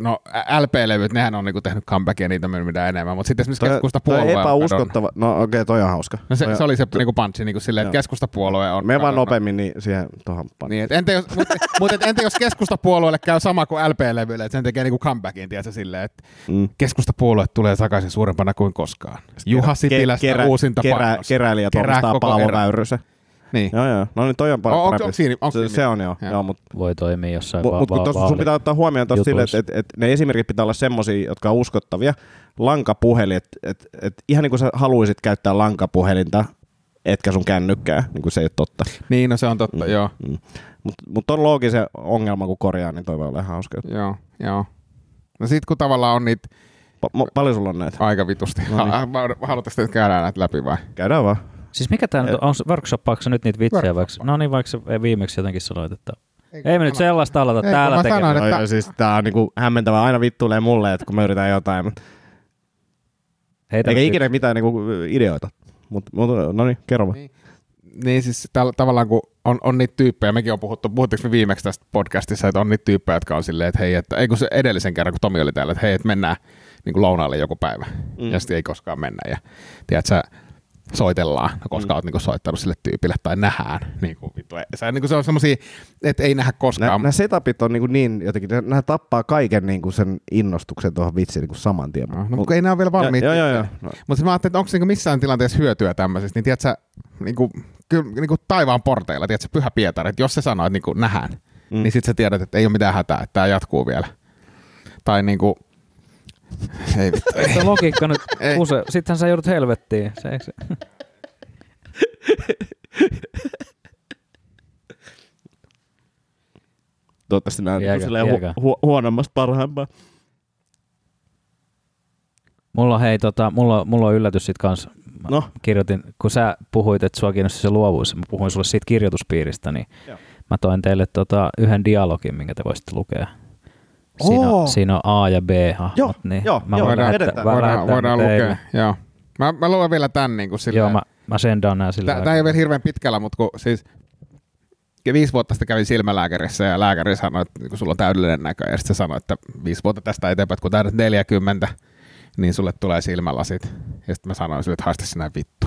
no LP-levyt, nehän on niin kuin tehnyt comebackia, niitä on mitä enemmän, mutta sitten esimerkiksi Toi, toi keskustapuolue on epäuskottava. No okei, okay, toi on hauska. No se, Toi se oli se niin kuin punchi niin kuin silleen, että keskustapuolue on Me vaan nopeammin niin siihen tuohon pan. Niin, et entä jos, mutta, *laughs* mutta et entä jos keskustapuolueelle käy sama kuin LP-levylle, että sen tekee niinku comebackin, tiedätkö, silleen, että Mm. keskustapuolue tulee takaisin suurempana kuin koskaan. Juha Sipilästä kerä, uusinta kerä, painos. Keräilijät Kerää omistaa Paavo. Väyrysen. Niin. Joo, joo. No niin, toi on O- onko- parempi. onko siinä- onko se, siinä- se on joo. Joo. joo mutta Voi toimia jossain Mutta va- mut, va- tuossa sun pitää ottaa huomioon tuossa sille, että et, et ne esimerkit pitää olla semmosia, jotka on uskottavia. Lankapuhelin, että et, et ihan niin kuin sä haluaisit käyttää lankapuhelinta, etkä sun kännykkää, niin kuin se ei ole totta. Niin, no se on totta, joo. Mm. Mutta mut on loogisen ongelma, kun korjaa, niin toi voi olla ihan hauska. Joo, joo. No sit kun tavallaan on niitä Pa- mo- paljon sulla on näitä? aika vitusti. No niin. Ha- ha- Haluatteko te, että käydään näitä läpi vai? Käydään vaan. Siis mikä tämä nyt on? on workshoppaako nyt niitä vitsejä vaikka? No niin, vaikka viimeksi jotenkin sanoit, että ei me nyt sellaista alata Ei, kun täällä mä tekemään. sanoin, No, että- ja siis tää on niinku hämmentävää. Aina vittuilee mulle, että kun mä yritän jotain. Mut, Heitä eikä ikinä mitään niinku ideoita. Mutta mut, no niin, kerro vaan. Niin. Niin siis täl, tavallaan kun on, on niitä tyyppejä, mekin on puhuttu, puhuttiinko me viimeksi tästä podcastissa, että on niitä tyyppejä, jotka on silleen, että hei, että, ei kun se edellisen kerran, kun Tomi oli täällä, että hei, että mennään niin kuin lounaalle joku päivä, mm. ja sitten ei koskaan mennä, ja tiedät sä, soitellaan, koska mm. oot niinku soittanut sille tyypille tai nähdään. Niinku, vittu, ei- se, niinku se on semmosia, että ei nähdä koskaan. Nämä setupit on niinku niin jotenkin, nämä tappaa kaiken niinku sen innostuksen tuohon vitsiin niinku saman tien. No, no, mutta ei nämä ole vielä valmiita. Joo, joo, joo. No. Mutta mä ajattelin, että onko niinku missään tilanteessa hyötyä tämmöisestä, niin tiedätkö, niinku, kyllä niinku taivaan porteilla, tiedätkö, Pyhä Pietari, että jos se sanoo, että niinku nähdään, mm. niin sitten sä tiedät, että ei ole mitään hätää, että tämä jatkuu vielä. Tai niinku, ei vittu, ei. Se logiikka nyt Ei. use. Sittenhän sä joudut helvettiin. Se, eikö se? Toivottavasti nämä on Jääkö- niinku silleen hu- hu- huonommasta parhaimpaa. Mulla hei, tota, mulla, mulla on yllätys sit kans. Mä No. kirjoitin, kun sä puhuit, että sua kiinnosti se luovuus, mä puhuin sulle siitä kirjoituspiiristä, niin Joo. mä toin teille tota, yhden dialogin, minkä te voisitte lukea. Siinä, on, siinä on A ja B hahmot, Joo, niin joo, mä joo, voin voidaan- lähettää, voidaan, voidaan teille. lukea, joo. Mä, mä luen vielä tän niin kuin silleen. Joo, mä, mä sendaan nää sillä Tämä ei ole vielä hirveän pitkällä, mutta kun siis viisi vuotta sitten kävin silmälääkärissä ja lääkäri sanoi, että kun sulla on täydellinen näkö, ja sitten se sanoi, että viisi vuotta tästä eteenpäin, kun täydet 40, niin sulle tulee silmälasit. Ja sitten mä sanoin sille, että haista sinä vittu.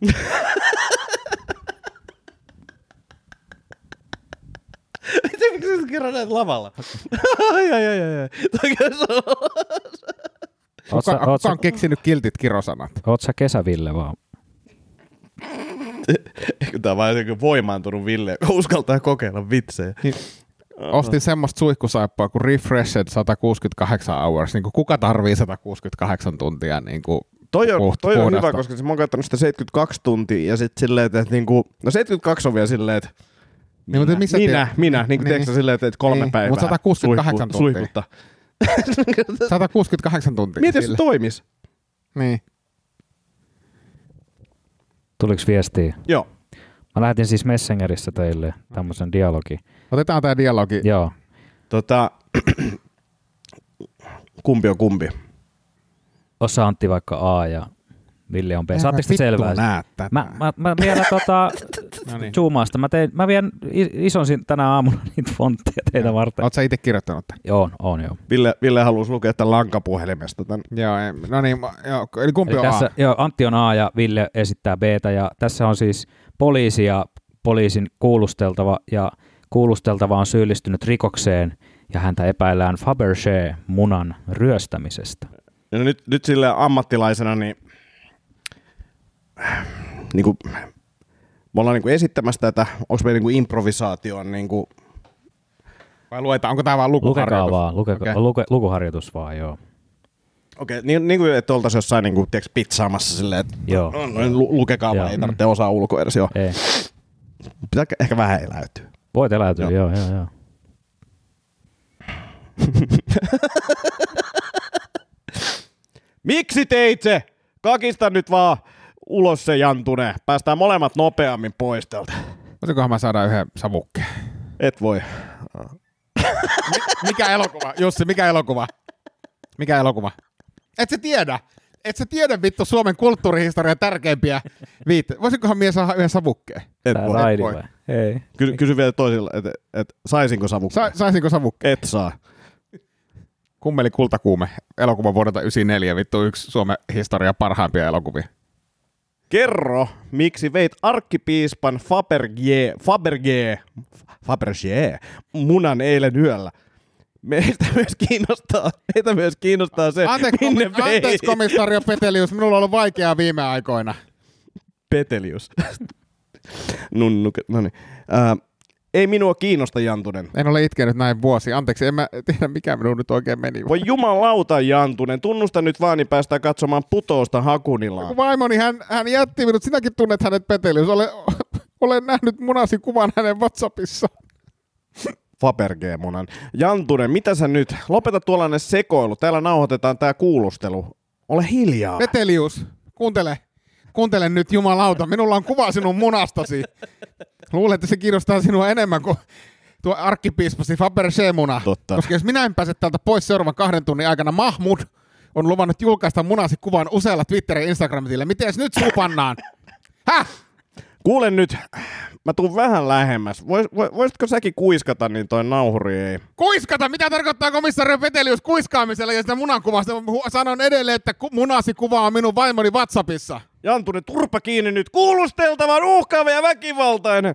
*laughs* Miksi sä kerran näet lavalla? ai, ai, ai, ai. Kuka, oot, kuka sä, on keksinyt kiltit kirosanat? oot sä kesäville vaan? Ehkä tää on vaan jotenkin voimaantunut Ville, joka uskaltaa kokeilla vitsejä. Ostin semmoista suihkusaippua kuin Refreshed 168 hours. Niin kuin kuka tarvii 168 tuntia niin kuin Toi on, puht- toi on puhdasta? hyvä, koska se- mä oon käyttänyt sitä 72 tuntia ja sitten silleen, että, että niinku, no 72 on vielä silleen, että Niin, mutta missä minä, minä, niin kuin Niin. niin. silleen, että kolme Niin, päivää. mut 168 suihku- tuntia. Suihkutta. 168 *laughs* tuntia. Mieti, jos se toimis. Niin. Tuliko viestiä? Joo. Mä lähetin siis Messengerissä teille tämmöisen dialogi. Otetaan tämä dialogi. Joo. Tota, *clears throat* kumpi on kumpi? Osa Antti vaikka A ja Ville on B. Saatteko mä te selvää? Mä, mä, mä vielä tota, *laughs* No niin. zoomasta. Mä, tein, mä vien i- isonsin tänä aamuna *laughs* niitä fontteja teitä varten. Oletko sä itse kirjoittanut tämän? Joo, on joo. Ville, Ville halusi lukea tämän lankapuhelimesta. Tämän. Joo, ei, no niin, mä- joo, eli kumpi Eli on tässä, A? joo, Antti on A ja Ville esittää B. Ja tässä on siis poliisi ja poliisin kuulusteltava ja kuulusteltava on syyllistynyt rikokseen ja häntä epäillään Fabergé munan ryöstämisestä. Ja nyt, nyt sille ammattilaisena, niin, niin kuin, me ollaan niin kuin esittämässä tätä, onko me niin improvisaation niin kuin, Vai luetaan, onko tämä vaan lukuharjoitus? Lukekaa vaan, luke, okay. luke, lukuharjoitus vaan, joo. Okei, okay, niin, niin kuin, että oltaisiin jossain niin kuin, tiedätkö, pizzaamassa silleen, että Joo. no, no, lu- lukekaa Joo. vaan, ei tarvitse osaa ulkoa edes. Joo. Ei. Pitää ehkä vähän eläytyä. Voit eläytyä, Joo. joo, joo, joo. *laughs* Miksi teit se? Kakista nyt vaan ulos se jantune. Päästään molemmat nopeammin pois tältä. Voisikohan mä saada yhden savukkeen? Et voi. Mikä elokuva? Jussi, mikä elokuva? Mikä elokuva? Et sä tiedä. et sä tiedä vittu Suomen kulttuurihistorian tärkeimpiä viitteitä. Voisikohan mies saada yhden savukkeen? Et Tää voi. raidi voi. Ei. Ky- kysy vielä toisilla, että et, saisinko savukkeen? Sa- saisinko savukkeen? Et saa. Kummeli kultakuume, elokuva vuodelta 94, vittu yksi Suomen historian parhaimpia elokuvia. Kerro, miksi veit arkkipiispan Fabergé, Fabergé, Fabergé munan eilen yöllä. Meistä myös kiinnostaa, meitä myös kiinnostaa se, Anteeksi, minne komi- anteeksi veit komissario Petelius, minulla on ollut vaikeaa viime aikoina. Petelius. Nunnu, no niin. Äh, ei minua kiinnosta, Jantunen. En ole itkenyt näin vuosi. Anteeksi, en mä tiedä mikä minun nyt oikein meni. Voi jumalauta, Jantunen. Tunnusta nyt vaan, niin päästään katsomaan putousta Hakunilaan. Kun vaimoni, hän, hän jätti minut, sinäkin tunnet hänet Petelius. Olen, olen nähnyt munasi kuvan hänen WhatsAppissa. Fabergé-munan. Jantunen, mitä sä nyt? Lopeta tuollainen sekoilu. Täällä nauhoitetaan tää kuulustelu. Ole hiljaa. Petelius, kuuntele. Kuuntele nyt, jumalauta. Minulla on kuva sinun munastasi. Luulen, että se kiinnostaa sinua enemmän kuin tuo arkkipiispasi Fabergé-muna. Totta. Koska jos minä en pääse täältä pois seuraavan kahden tunnin aikana, Mahmud on luvannut julkaista munasi kuvan usealla Twitterin ja Instagramilla. Miten nyt suu pannaan? Häh? Kuule nyt, mä tuun vähän lähemmäs. Vois, vois, voisitko säkin kuiskata, niin toi nauhuri ei. Kuiskata! Mitä tarkoittaa komissario Petelius kuiskaamisella ja sitä munankuvasta? Sanon edelleen, että ku- munasi kuva on minun vaimoni WhatsAppissa. Jantunen, turpa kiinni nyt. Kuulusteltavan uhkaava ja väkivaltainen.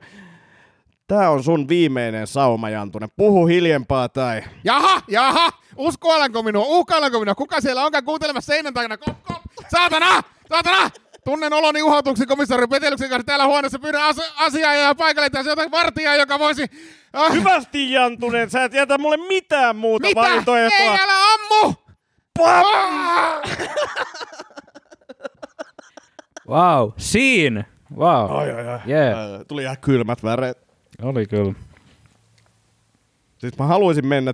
Tää on sun viimeinen sauma, Jantunen. Puhu hiljempaa tai... Jaha, jaha! Uskoilanko minua? Uhkailanko minua? Kuka siellä onkaan kuuntelemassa seinän takana? Kop, kop! Saatana! Saatana! Tunnen oloni uhotuksi komissaari Petelyksen kanssa täällä huoneessa. Pyydän as- asiaa ja paikalle tässä jotain vartijaa, joka voisi... Ah, Hyvästi, Jantunen. Sä et jätä mulle mitään muuta mitä? valintoja. Ei, älä ammu! Ah! Wow, siinä! Wow. Ai, ai, ai. Yeah. Tuli ihan kylmät väreet. Oli kyllä. Siis mä haluaisin mennä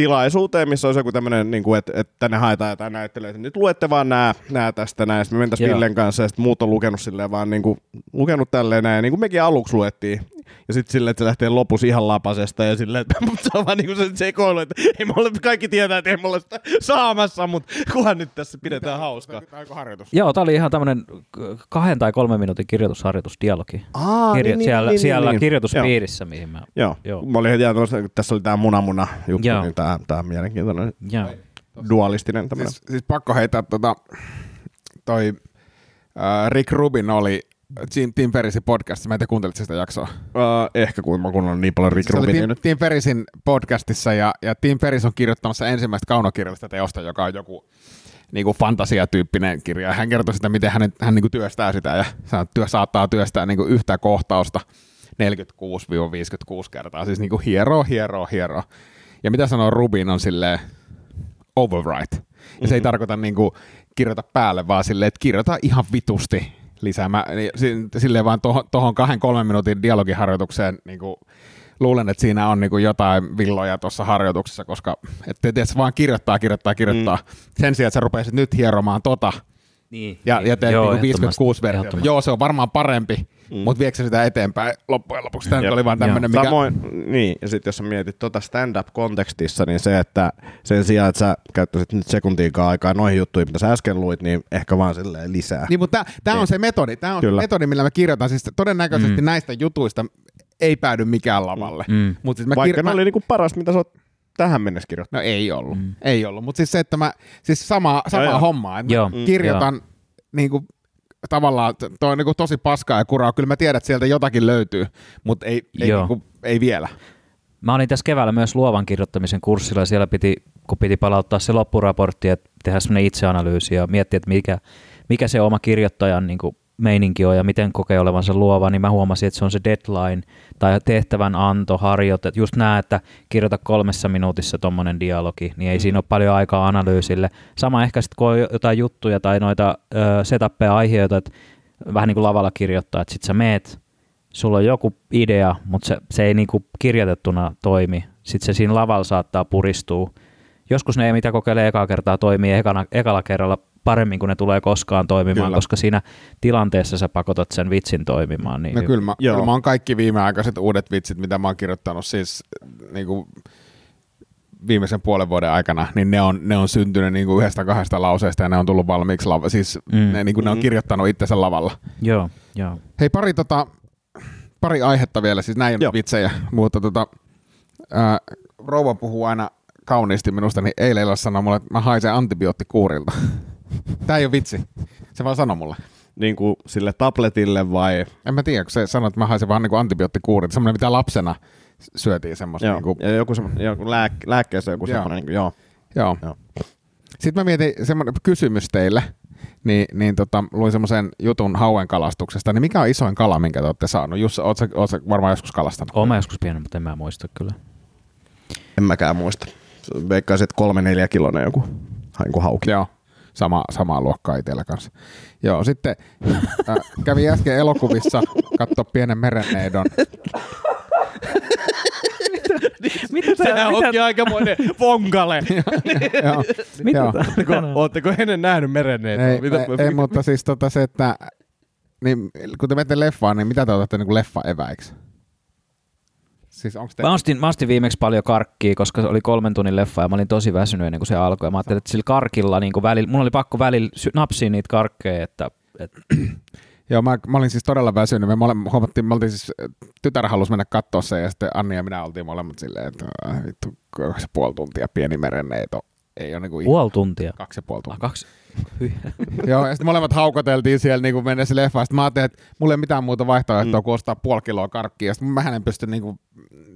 tilaisuuteen, missä olisi joku tämmöinen, niin kuin, että, että tänne haetaan jotain näyttelyä. Nyt luette vaan nää, nää tästä näin. Sitten me mentäisiin. Villen kanssa ja sitten muut on lukenut silleen vaan niin kuin, lukenut tälleen näin. Niin kuin mekin aluksi luettiin. Ja sitten silleen, että se lähtee lopussa ihan lapasesta ja silleen, että *laughs* mutta se on vaan niin kuin se sekoilu, että ei me ole, kaikki tietää, että ei me ole sitä saamassa, mutta kunhan nyt tässä pidetään hauskaa. Aiko harjoitus? Joo, tää oli ihan tämmönen k- kahden tai kolmen minuutin kirjoitusharjoitus, dialogi. Aa, Kirjo- siellä siellä Joo. kirjoituspiirissä, mihin mä... Joo. Joo. Mä olin heti ajatellut, että tässä oli tää muna-muna juttu, Joo. niin tää, tää on mielenkiintoinen Joo. dualistinen tämmöinen. Siis, siis pakko heittää tota, toi Rick Rubin oli Tim, Tim Ferrisin podcastissa. Mä en tiedä, kuuntelit sitä jaksoa. Uh, ehkä kun mä kuunnellut niin paljon Rick Se oli Rubinia Tim, nyt. Tim Ferrisin podcastissa ja, ja Tim Ferris on kirjoittamassa ensimmäistä kaunokirjallista teosta, joka on joku niin kuin fantasiatyyppinen kirja. Hän kertoi sitä, miten hän, hän niin kuin työstää sitä ja työ saattaa työstää niin kuin yhtä kohtausta 46-56 kertaa. Siis niin kuin hieroo, hieroo, hieroo. Ja mitä sanoo Rubin on silleen overwrite. Ja Mhm. se ei tarkoita niin kuin kirjoita päälle, vaan silleen, että kirjoita ihan vitusti lisää. Mä, niin, si- silleen vaan tuohon, tohon kahden kolmen minuutin dialogiharjoitukseen niin kuin, luulen, että siinä on niin kuin jotain villoja tuossa harjoituksessa, koska että et, et vaan kirjoittaa, kirjoittaa, kirjoittaa. Mm. Sen sijaan, että sä rupeisit nyt hieromaan tota Niin. ja, ja teet Joo, niin 56 ehdottomasti, versiota. Joo, se on varmaan parempi, mm. mutta viekö sitä eteenpäin loppujen lopuksi? Tämä oli vaan tämmöinen, mikä... Samoin, niin, ja sitten jos sä mietit tota stand-up-kontekstissa, niin se, että sen sijaan, että sä käyttäisit nyt sekuntiikaan aikaa noihin juttuihin, mitä sä äsken luit, niin ehkä vaan silleen lisää. Niin, mutta tämä on se metodi. Tämä on Kyllä. se metodi, millä mä kirjoitan. Siis todennäköisesti mm. näistä jutuista ei päädy mikään lavalle. Mm. Mut siis mä Vaikka kir- ne oli niinku paras, mitä sä oot tähän mennessä kirjoittanut. No ei ollut. Mm. Ei ollut. Mutta siis se, että mä, siis sama, sama joo. homma. Että Joo. Mm. kirjoitan niin kuin, tavallaan, toi on niin tosi paskaa ja kuraa. Kyllä mä tiedän, että sieltä jotakin löytyy, mutta ei, ei, Joo. niin kuin, ei vielä. Mä olin tässä keväällä myös luovan kirjoittamisen kurssilla ja siellä piti, kun piti palauttaa se loppuraportti ja tehdä semmoinen itseanalyysi ja miettiä, että mikä, mikä se oma kirjoittajan niin kuin meininki on ja miten kokee olevansa luova, niin mä huomasin, että se on se deadline tai tehtävän anto, harjoite. Just nää, että kirjoita kolmessa minuutissa tommonen dialogi, niin ei mm. siinä ole paljon aikaa analyysille. Sama ehkä sitten, kun on jotain juttuja tai noita ö, setappeja, aiheita, että vähän niin kuin lavalla kirjoittaa, että sit sä meet, sulla on joku idea, mutta se, se ei niinku kirjoitettuna toimi. Sitten se siinä lavalla saattaa puristua. Joskus ne, mitä kokeilee ekaa kertaa, toimii ekana, ekalla kerralla paremmin kuin ne tulee koskaan toimimaan, Kyllä. koska siinä tilanteessa sä pakotat sen vitsin toimimaan. Niin No kyllä mä, Joo. kyllä mä oon kaikki viimeaikaiset uudet vitsit, mitä mä oon kirjoittanut, siis niin kuin, viimeisen puolen vuoden aikana, niin ne on, ne on syntynyt niin kuin yhdestä kahdesta lauseesta ja ne on tullut valmiiksi, lava, siis Mm. ne, niin kuin ne on Mm. kirjoittanut itsensä lavalla. Joo, joo. Hei, pari, tota, pari aihetta vielä, siis näin Joo. Vitsejä, mutta tota, ää, rouva puhuu aina kauniisti minusta, niin eilen sanoi mulle, että mä haisen antibioottikuurilta. *laughs* Tää ei ole vitsi. Se vaan sanoi mulle. Niin kuin sille tabletille vai... En mä tiedä, kun se sanoi, että mä haisen vaan niin antibioottikuurilta. Semmoinen, mitä lapsena syötiin semmoista. Joo, Niin kuin, ja joku, semmo, joku lääk, lääkkeessä joku semmoinen, niin kuin, joo. joo. Joo. Sitten mä mietin semmoinen kysymys teille. Niin, niin tota, luin semmoisen jutun hauen kalastuksesta. Niin mikä on isoin kala, minkä te olette saanut? Jussi, oot sä, oot sä varmaan joskus kalastanut? Oon mä joskus pienen, mutta en mä muista kyllä. En mäkään muista. Veikkaisin, että kolme neljä kilonen joku, joku hauki. Joo, sama, samaa luokkaa itsellä kanssa. Joo, sitten äh, kävin äsken elokuvissa katsoa pienen merenneidon. Mitä Sehän onkin aikamoinen vonkale. *laughs* joo, Mitä joo. Ootteko, ootteko ennen nähnyt merenneitä? Ei, ei, ei, mutta siis tota se, että niin, kun te menette leffaan, niin mitä te otatte niin leffa eväiksi? Siis onko te... Mä ostin, mä ostin viimeksi paljon karkkia, koska se oli kolmen tunnin leffa ja mä olin tosi väsynyt ennen kuin se alkoi. Ja mä ajattelin, että sillä karkilla niin välillä, mun oli pakko välillä napsia niitä karkkeja, että, että *clears throat* Joo, mä, mä, olin siis todella väsynyt. Me, mole, huomattiin, me oltiin siis, tytär halusi mennä katsoa sen ja sitten Anni ja minä oltiin molemmat silleen, että äh, vittu, ja puoli tuntia pieni merenneito. Ei ole niinku puoli tuntia. kaksi ja puoli Ah, tuntia. kaksi. *laughs* Joo, ja sitten molemmat haukoteltiin siellä niin mennessä leffaan. Sitten mä ajattelin, että mulla ei ole mitään muuta vaihtoehtoa mm. kuin ostaa puoli kiloa karkkia. Ja sitten mä en pysty, niin kuin,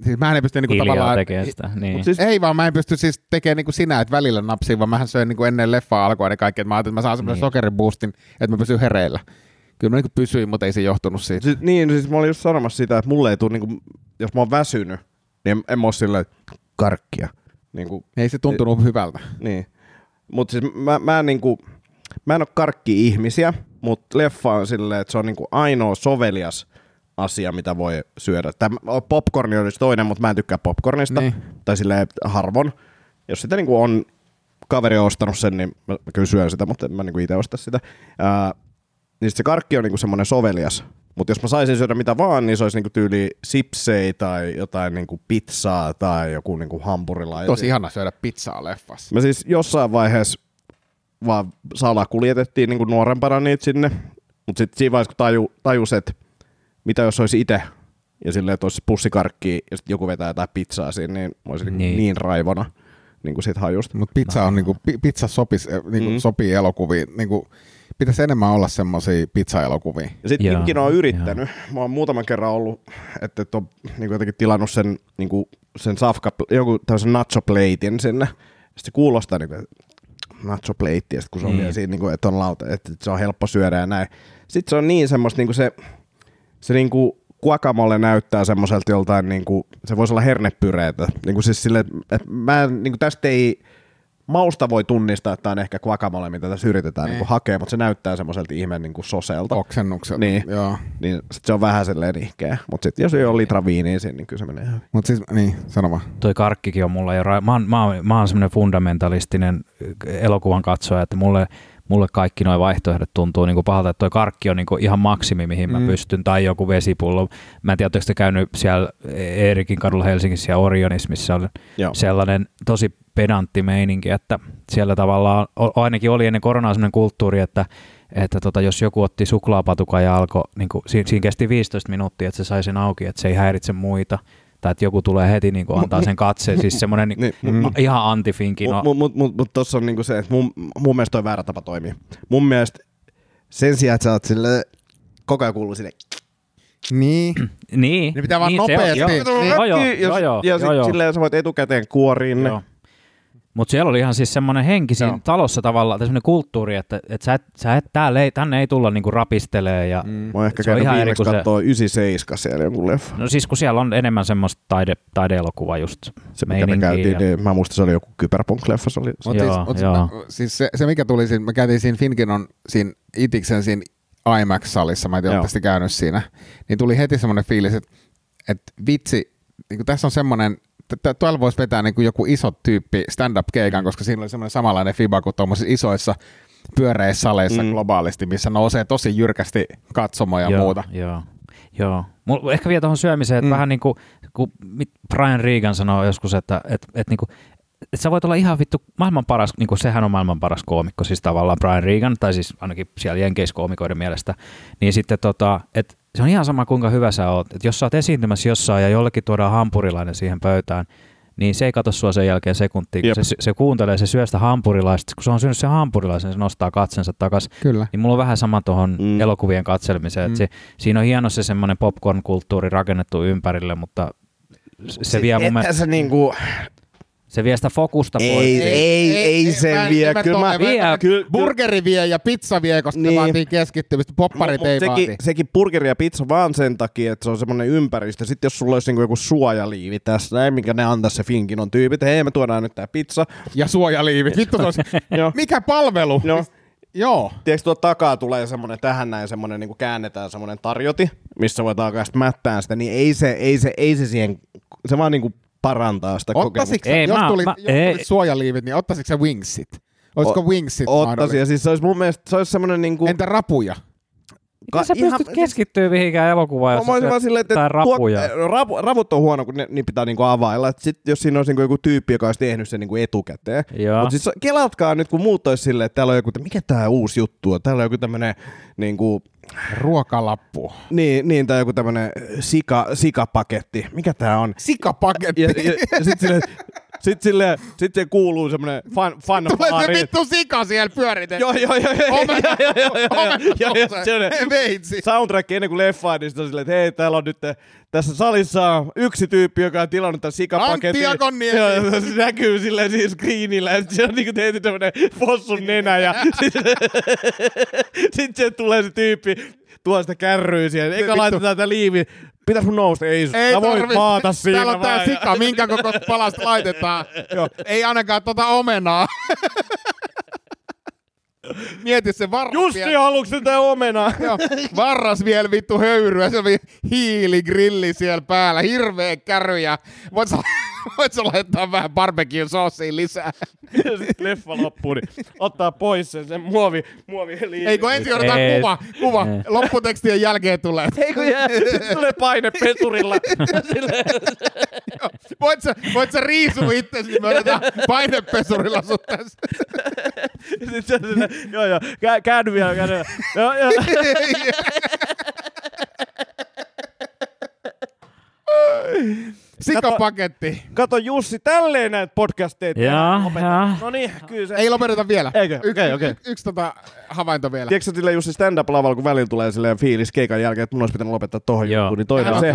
siis mä en pysty niin kuin Hiljaa tavallaan... tekee sitä. Niin. Mut siis- Ei vaan mä en pysty siis tekemään niin kuin sinä, että välillä napsiin, vaan mähän söin niin kuin ennen leffaa alkua ne kaikki. Että mä ajattelin, että mä saan semmoisen Niin. sokeriboostin, että mä pysyn hereillä. Kyllä mä niin kuin pysyin, mutta ei se johtunut siitä. Siis, niin, siis mä olin just sanomassa sitä, että mulle ei tule, niinku, jos mä oon väsynyt, niin en, en mä oo silleen, että karkkia. Niinku, Ei se tuntunut hyvältä. niin. Mutta siis mä, mä, en niinku, mä en ole karkki-ihmisiä, mutta leffa on silleen, että se on niinku ainoa sovelias asia, mitä voi syödä. Tämä popcorni olisi toinen, mutta mä en tykkää popcornista. Niin. Tai silleen harvon. Jos sitä niinku on kaveri on ostanut sen, niin mä, kyllä syön sitä, mutta en mä niinku itse osta sitä. Ää, niin sit se karkki on niinku semmoinen sovelias. Mutta jos mä saisin syödä mitä vaan, niin se olisi niinku tyyli sipsei tai jotain niinku pizzaa tai joku niinku hampurilainen. Tosi ihana syödä pizzaa leffassa. Mä siis jossain vaiheessa vaan salakuljetettiin niin nuorempana niitä sinne, mutta sitten siinä vaiheessa kun taju, tajus, että mitä jos olisi itse ja silleen, että olisi pussikarkki ja sitten joku vetää jotain pizzaa siinä, niin mä olisin niin, Niin. niin raivona niin kuin siitä hajusta. Mutta pizza, on, niinku, pi- pizza sopis, niinku, Mm. mm. sopii elokuviin. Niinku, pitäisi enemmän olla semmoisia pizza-elokuvia. Ja sitten Joo, ikinä on yrittänyt. Mä oon muutaman kerran ollut, että et on niin jotenkin tilannut sen, niin kuin, sen safka, joku tämmöisen nacho platein sinne. Sitten se kuulostaa niin kuin, nacho plate, ja sit kun se on Mm. vielä siinä, niin kuin, että on lauta, että se on helppo syödä ja näin. Sitten se on niin semmoista, niin kuin se, se niin kuin guacamole näyttää semmoiselta joltain, niin kuin, se voisi olla hernepyreetä. Niin kuin siis sille, että mä en, niin kuin tästä ei, mausta voi tunnistaa, että tämä on ehkä guacamole, mitä tässä yritetään niin kuin hakea, mutta se näyttää semmoiselta ihmeen niin kuin soselta. Oksennukselta. Niin. Joo. Niin sit se on vähän silleen ihkeä. Mutta sitten jos ei ole litra viiniä siinä, niin kyllä se menee ihan hyvin. Mutta siis, niin, sano vaan. toi karkkikin on mulla jo, ra- mä oon, mä oon, mä oon semmoinen fundamentalistinen elokuvan katsoja, että mulle, mulle kaikki nuo vaihtoehdot tuntuu niin kuin pahalta, että toi karkki on niin kuin ihan maksimi, mihin mä Mm. pystyn, tai joku vesipullo. Mä en tiedä, oletteko te käynyt siellä Eerikin kadulla Helsingissä ja Orionissa, missä on Joo. sellainen tosi pedantti meininki, että siellä tavallaan ainakin oli ennen koronaa sellainen kulttuuri, että että tota, jos joku otti suklaapatukan ja alkoi, niin kuin, siinä, siinä kesti 15 minuuttia, että se sai sen auki, että se ei häiritse muita, tai että joku tulee heti niin kuin, antaa sen katseen, siis semmoinen niin, Niin, mm. ihan antifinki. No, Mutta mut, mut, mut tossa on niinku se, että mun, mun mielestä toi väärä tapa toimia. Mun mielestä sen sijaan, että sä oot sille koko ajan kuuluu sille *clears throat* Niin. niin, Ne pitää vaan niin, se on- nopeasti. joo, Niin. Joo, joo, ja, joo, joo, ja joo, sit joo. silleen sä voit etukäteen kuoriin ne. Joo. Mutta siellä oli ihan siis semmoinen henki siinä Joo. talossa tavallaan, tai semmoinen kulttuuri, että, että sä et, sä et täällä ei, tänne ei tulla niinku rapistelee. Ja, Mm. Mä oon ehkä käynyt viimeksi kuin se- kattoo 97 siellä jonkun leffa. No siis kun siellä on enemmän semmoista taide, taideelokuvaa just Se mikä me käytiin, ja- niin mä muistan se oli joku kyberpunk-leffa. Se oli, Mut Joo, siis, mut joo. mä- siis se, se, mikä tuli siinä, me käytiin siinä Finkinon, siinä Itiksen siinä IMAX-salissa, mä en tiedä, käynyt siinä, niin tuli heti semmoinen fiilis, että, että vitsi, niin tässä on semmoinen, tuolla voisi vetää niin kuin joku iso tyyppi stand-up-keikan, koska siinä oli semmoinen samanlainen fiba kuin tuommoisissa isoissa pyöreissä saleissa Mm. mm. globaalisti, missä nousee tosi jyrkästi katsomoja ja joo, muuta. Joo, joo. Mulla ehkä vielä tuohon syömiseen, että mm. Mm. vähän niin kuin kun Brian Regan sanoi joskus, että, että, että niin kuin, et sä voit olla ihan vittu maailman paras, niin kuin sehän on maailman paras koomikko, siis tavallaan Brian Regan, tai siis ainakin siellä jenkeiskoomikoiden mielestä, niin sitten tota, että se on ihan sama kuinka hyvä sä oot. Että jos sä oot esiintymässä jossain ja jollekin tuodaan hampurilainen siihen pöytään, niin se ei katso sua sen jälkeen sekuntia, kun Jep. se, se, kuuntelee, se syö sitä hampurilaista, kun se on syönyt sen hampurilaisen, se nostaa katsensa takaisin. Kyllä. Niin mulla on vähän sama tuohon Mm. elokuvien katselemiseen, Mm. että se, siinä on hieno se semmoinen popcorn-kulttuuri rakennettu ympärille, mutta se, se vie mun mielestä, se niinku, se vie sitä fokusta pois. ei, ei, ei, se mä vie. mä Kyllä mä, Vie. kyllä, Burgeri vie ja pizza vie, koska niin. Niin. se vaatii keskittymistä. Popparit Mut ei sekin, vaati. sekin burgeri ja pizza vaan sen takia, että se on semmoinen ympäristö. Sitten jos sulla olisi niinku joku suojaliivi tässä, näin, minkä ne antaa se finkin on tyypit, hei me tuodaan nyt tää pizza. Ja suojaliivit. *laughs* Vittu Joo. mikä palvelu? Joo. Joo. Tiedätkö, tuo takaa tulee semmoinen tähän näin, semmoinen niin käännetään semmoinen tarjoti, missä voit alkaa sitten mättää sitä, niin ei se, ei se, ei se siihen, se vaan niinku parantaa sitä sä- Ei, jos mä- tuli, mä- jos ei. tuli suojaliivit, niin ottasitko sä wingsit? Olisiko O- wingsit Ottaisin, ja siis se olisi mun mielestä, se olisi semmoinen niinku... Entä rapuja? Ka- sä ihan- pystyt keskittyä mihinkään elokuvaan, jos sä vaan silleen, että tai rapuja. Tuot, rapu, ravut on huono, kun ne, niin pitää niinku availla. Et sit, jos siinä olisi niinku joku tyyppi, joka olisi tehnyt sen niinku etukäteen. Mutta siis kelatkaa nyt, kun muut olisi silleen, että täällä on joku, että mikä tää uusi juttu on. Täällä on joku tämmönen niinku, Ruokalappu. niin, niin tai joku tämmönen sika, sikapaketti. Mikä tää on? Sikapaketti. Ja, ja, ja sit silleen, sit silleen, sit se kuuluu semmonen fan, fan Tulee se vittu sika siellä pyöritetty. Joo, joo, joo, joo, Omena- joo, joo, joo, joo, omena joo, joo, suussa. semmonen- Veitsi. soundtrack ennen kuin leffaa, niin sit on silleen, että hei, täällä on nyt tässä salissa on yksi tyyppi, joka on tilannut tämän sikapaketin. Antti Akonniemi. Joo, se näkyy silleen siinä screenillä, ja sit se on niinku tehty tämmönen fossun nenä, ja *laughs* sit, sit se tulee se tyyppi, tuo sitä kärryy siihen, eikä vittu. laitetaan tätä liivi. Pitäis mun nousta? Ei, Ei sä voit tarvi. maata siinä Täällä on tää sika, minkä koko palasta laitetaan. Joo. Ei ainakaan tota omenaa. *laughs* Mieti se varras Jussi, vielä. haluuks tätä omenaa? *laughs* Joo, varras vielä vittu höyryä, se oli hiiligrilli siellä päällä, hirveä käry ja voit *laughs* voit sä laittaa vähän barbecue soosiin lisää. ja sit leffa loppuu, niin ottaa pois sen, sen muovi, muovi liivi. Ei kun ensin otetaan Ei. kuva, kuva. Lopputekstien jälkeen tulee. Ei kun jää, *laughs* tulee paine pesurilla. *laughs* Voit sä, voit sä riisua itsesi, niin me otetaan painepesurilla sut tässä. Sitten se on silleen, joo joo, kä- käänny vielä, käänny vielä. Joo joo. Sikapaketti. Kato Jussi, tälleen näitä podcasteita. Jaa, jaa. No niin, kyllä se. Ei lopeteta vielä. Eikö? Yksi, Okei, okei. yksi, yksi tota havainto vielä. Tiedätkö sä sille Jussi stand-up-lavalla, kun välillä tulee silleen fiilis keikan jälkeen, että mun olisi pitänyt lopettaa tohon juttuun, niin toinen on se.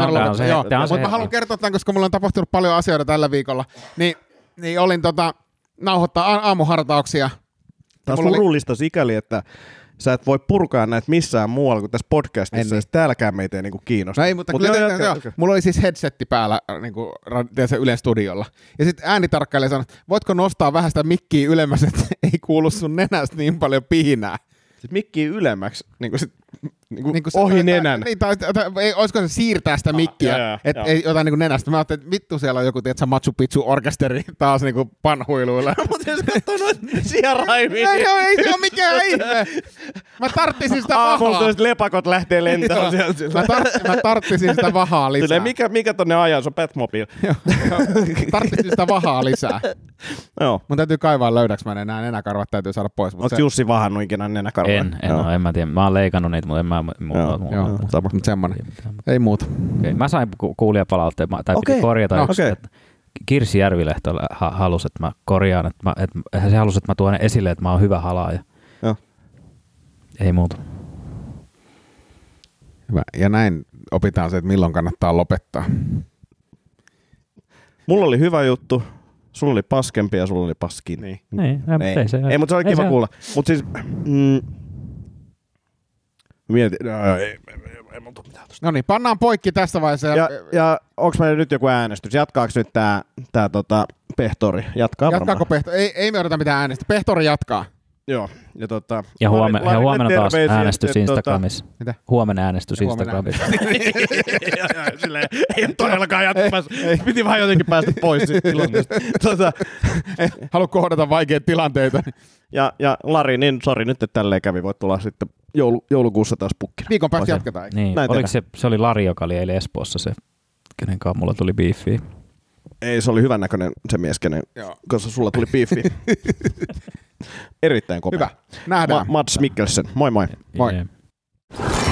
Mutta mä haluan kertoa tämän, koska mulla on tapahtunut paljon asioita tällä viikolla. Niin, niin olin tota, nauhoittaa a- aamuhartauksia. Tämä on surullista sikäli, että sä et voi purkaa näitä missään muualla kuin tässä podcastissa, niin. täälläkään meitä ei niinku kiinnosta. No ei, mutta Mut kyllä, joo, joo, jatka, joo, jatka. mulla oli siis headsetti päällä niin kuin, tiedätkö, Ylen studiolla. Ja sitten äänitarkkailija sanoi, voitko nostaa vähän sitä mikkiä ylemmäs, että *laughs* ei kuulu sun nenästä niin paljon pihinää. Sit mikkiä ylemmäksi, niinku sit, niinku Niin ohi tai- nenän. Niin, tai, tai, tai, ei, olisiko se siirtää sitä mikkiä, joo, joo, että ei ota niin kuin nenästä. Mä ajattelin, että vittu siellä on joku, tiedätkö, Machu Picchu orkesteri taas niin kuin panhuiluilla. *laughs* Mutta jos katsoo noita sijaraimia, ei, ei, ei se ole mikään ihme. Mä tarttisin sitä aamulla vahaa. tuollaiset lepakot lähtee lentämään sieltä. Mä, tar- mä tarttisin sitä vahaa lisää. Silleen, mikä, mikä tonne ajaa, se on Batmobile. Tarttisin sitä vahaa lisää. Joo. Mun täytyy kaivaa löydäks mä ne nämä nenäkarvat täytyy saada pois. Oletko se, Jussi vahannut ikinä nenäkarvoja? En, en, oo, en mä tiedä. Mä oon leikannut niitä, mutta en mä... Mu, Joo, mu, joo, mu, sama. mut semmonen. Ei muuta. Okei, Mä sain ku- kuulijapalautteen, tai Okei, piti korjata no, yksi, okei. että Kirsi Järvilehto ha- halusi, että mä korjaan, että, mä, että se halusi, että mä tuon esille, että mä oon hyvä halaaja. Joo. Ei muuta. Hyvä. Ja näin opitaan se, että milloin kannattaa lopettaa. Mulla oli hyvä juttu, sulla oli paskempi ja sulla oli paskin. Niin. Ei, ei, Ei, ei, se, ei mutta se oli ei kiva se- kuulla. Mutta siis, mm, mietin, no, ei, ei, ei, ei mitään. No niin, pannaan poikki tässä vaiheessa. Ja, ja onko meillä nyt joku äänestys? Jatkaako nyt tää, tää tota, Pehtori? Jatkaa Jatkaako varmaan. Pehtori? Ei, ei me odota mitään äänestä. Pehtori jatkaa. Joo. Ja, tota, Ja, huomen, Lari- ja huomenna taas terveisiä, äänestys että, Instagramissa. Mitä? Huomenna äänestys huomenna Instagramissa. *laughs* silleen, ei ole todellakaan jatkamassa. Piti vaan jotenkin päästä pois siitä tilanteesta. *laughs* tota, Haluat kohdata vaikeita tilanteita. ja, ja Lari, niin sori nyt, että tälleen kävi. Voit tulla sitten joulu, joulukuussa taas pukkina. Viikon päästä jatketaan. eikö? Niin, Näin oliko se, se oli Lari, joka oli eilen Espoossa se, kenen kanssa mulla tuli biiffiä. Ei, se oli hyvän näköinen se mies, kenen, Joo. koska sulla tuli piifi. *laughs* Erittäin kopea. Hyvä. Nähdään. Ma- Mats Mikkelsen, moi moi. Moi. Jee.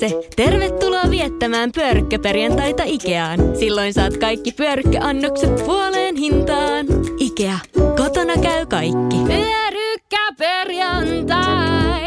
Pyörykkähän se! Tervetuloa viettämään pyörykkäperjantaita Ikeaan. Silloin saat kaikki pyörykkäannokset puoleen hintaan. Ikea. Kotona käy kaikki. Pyörykkäperjantai!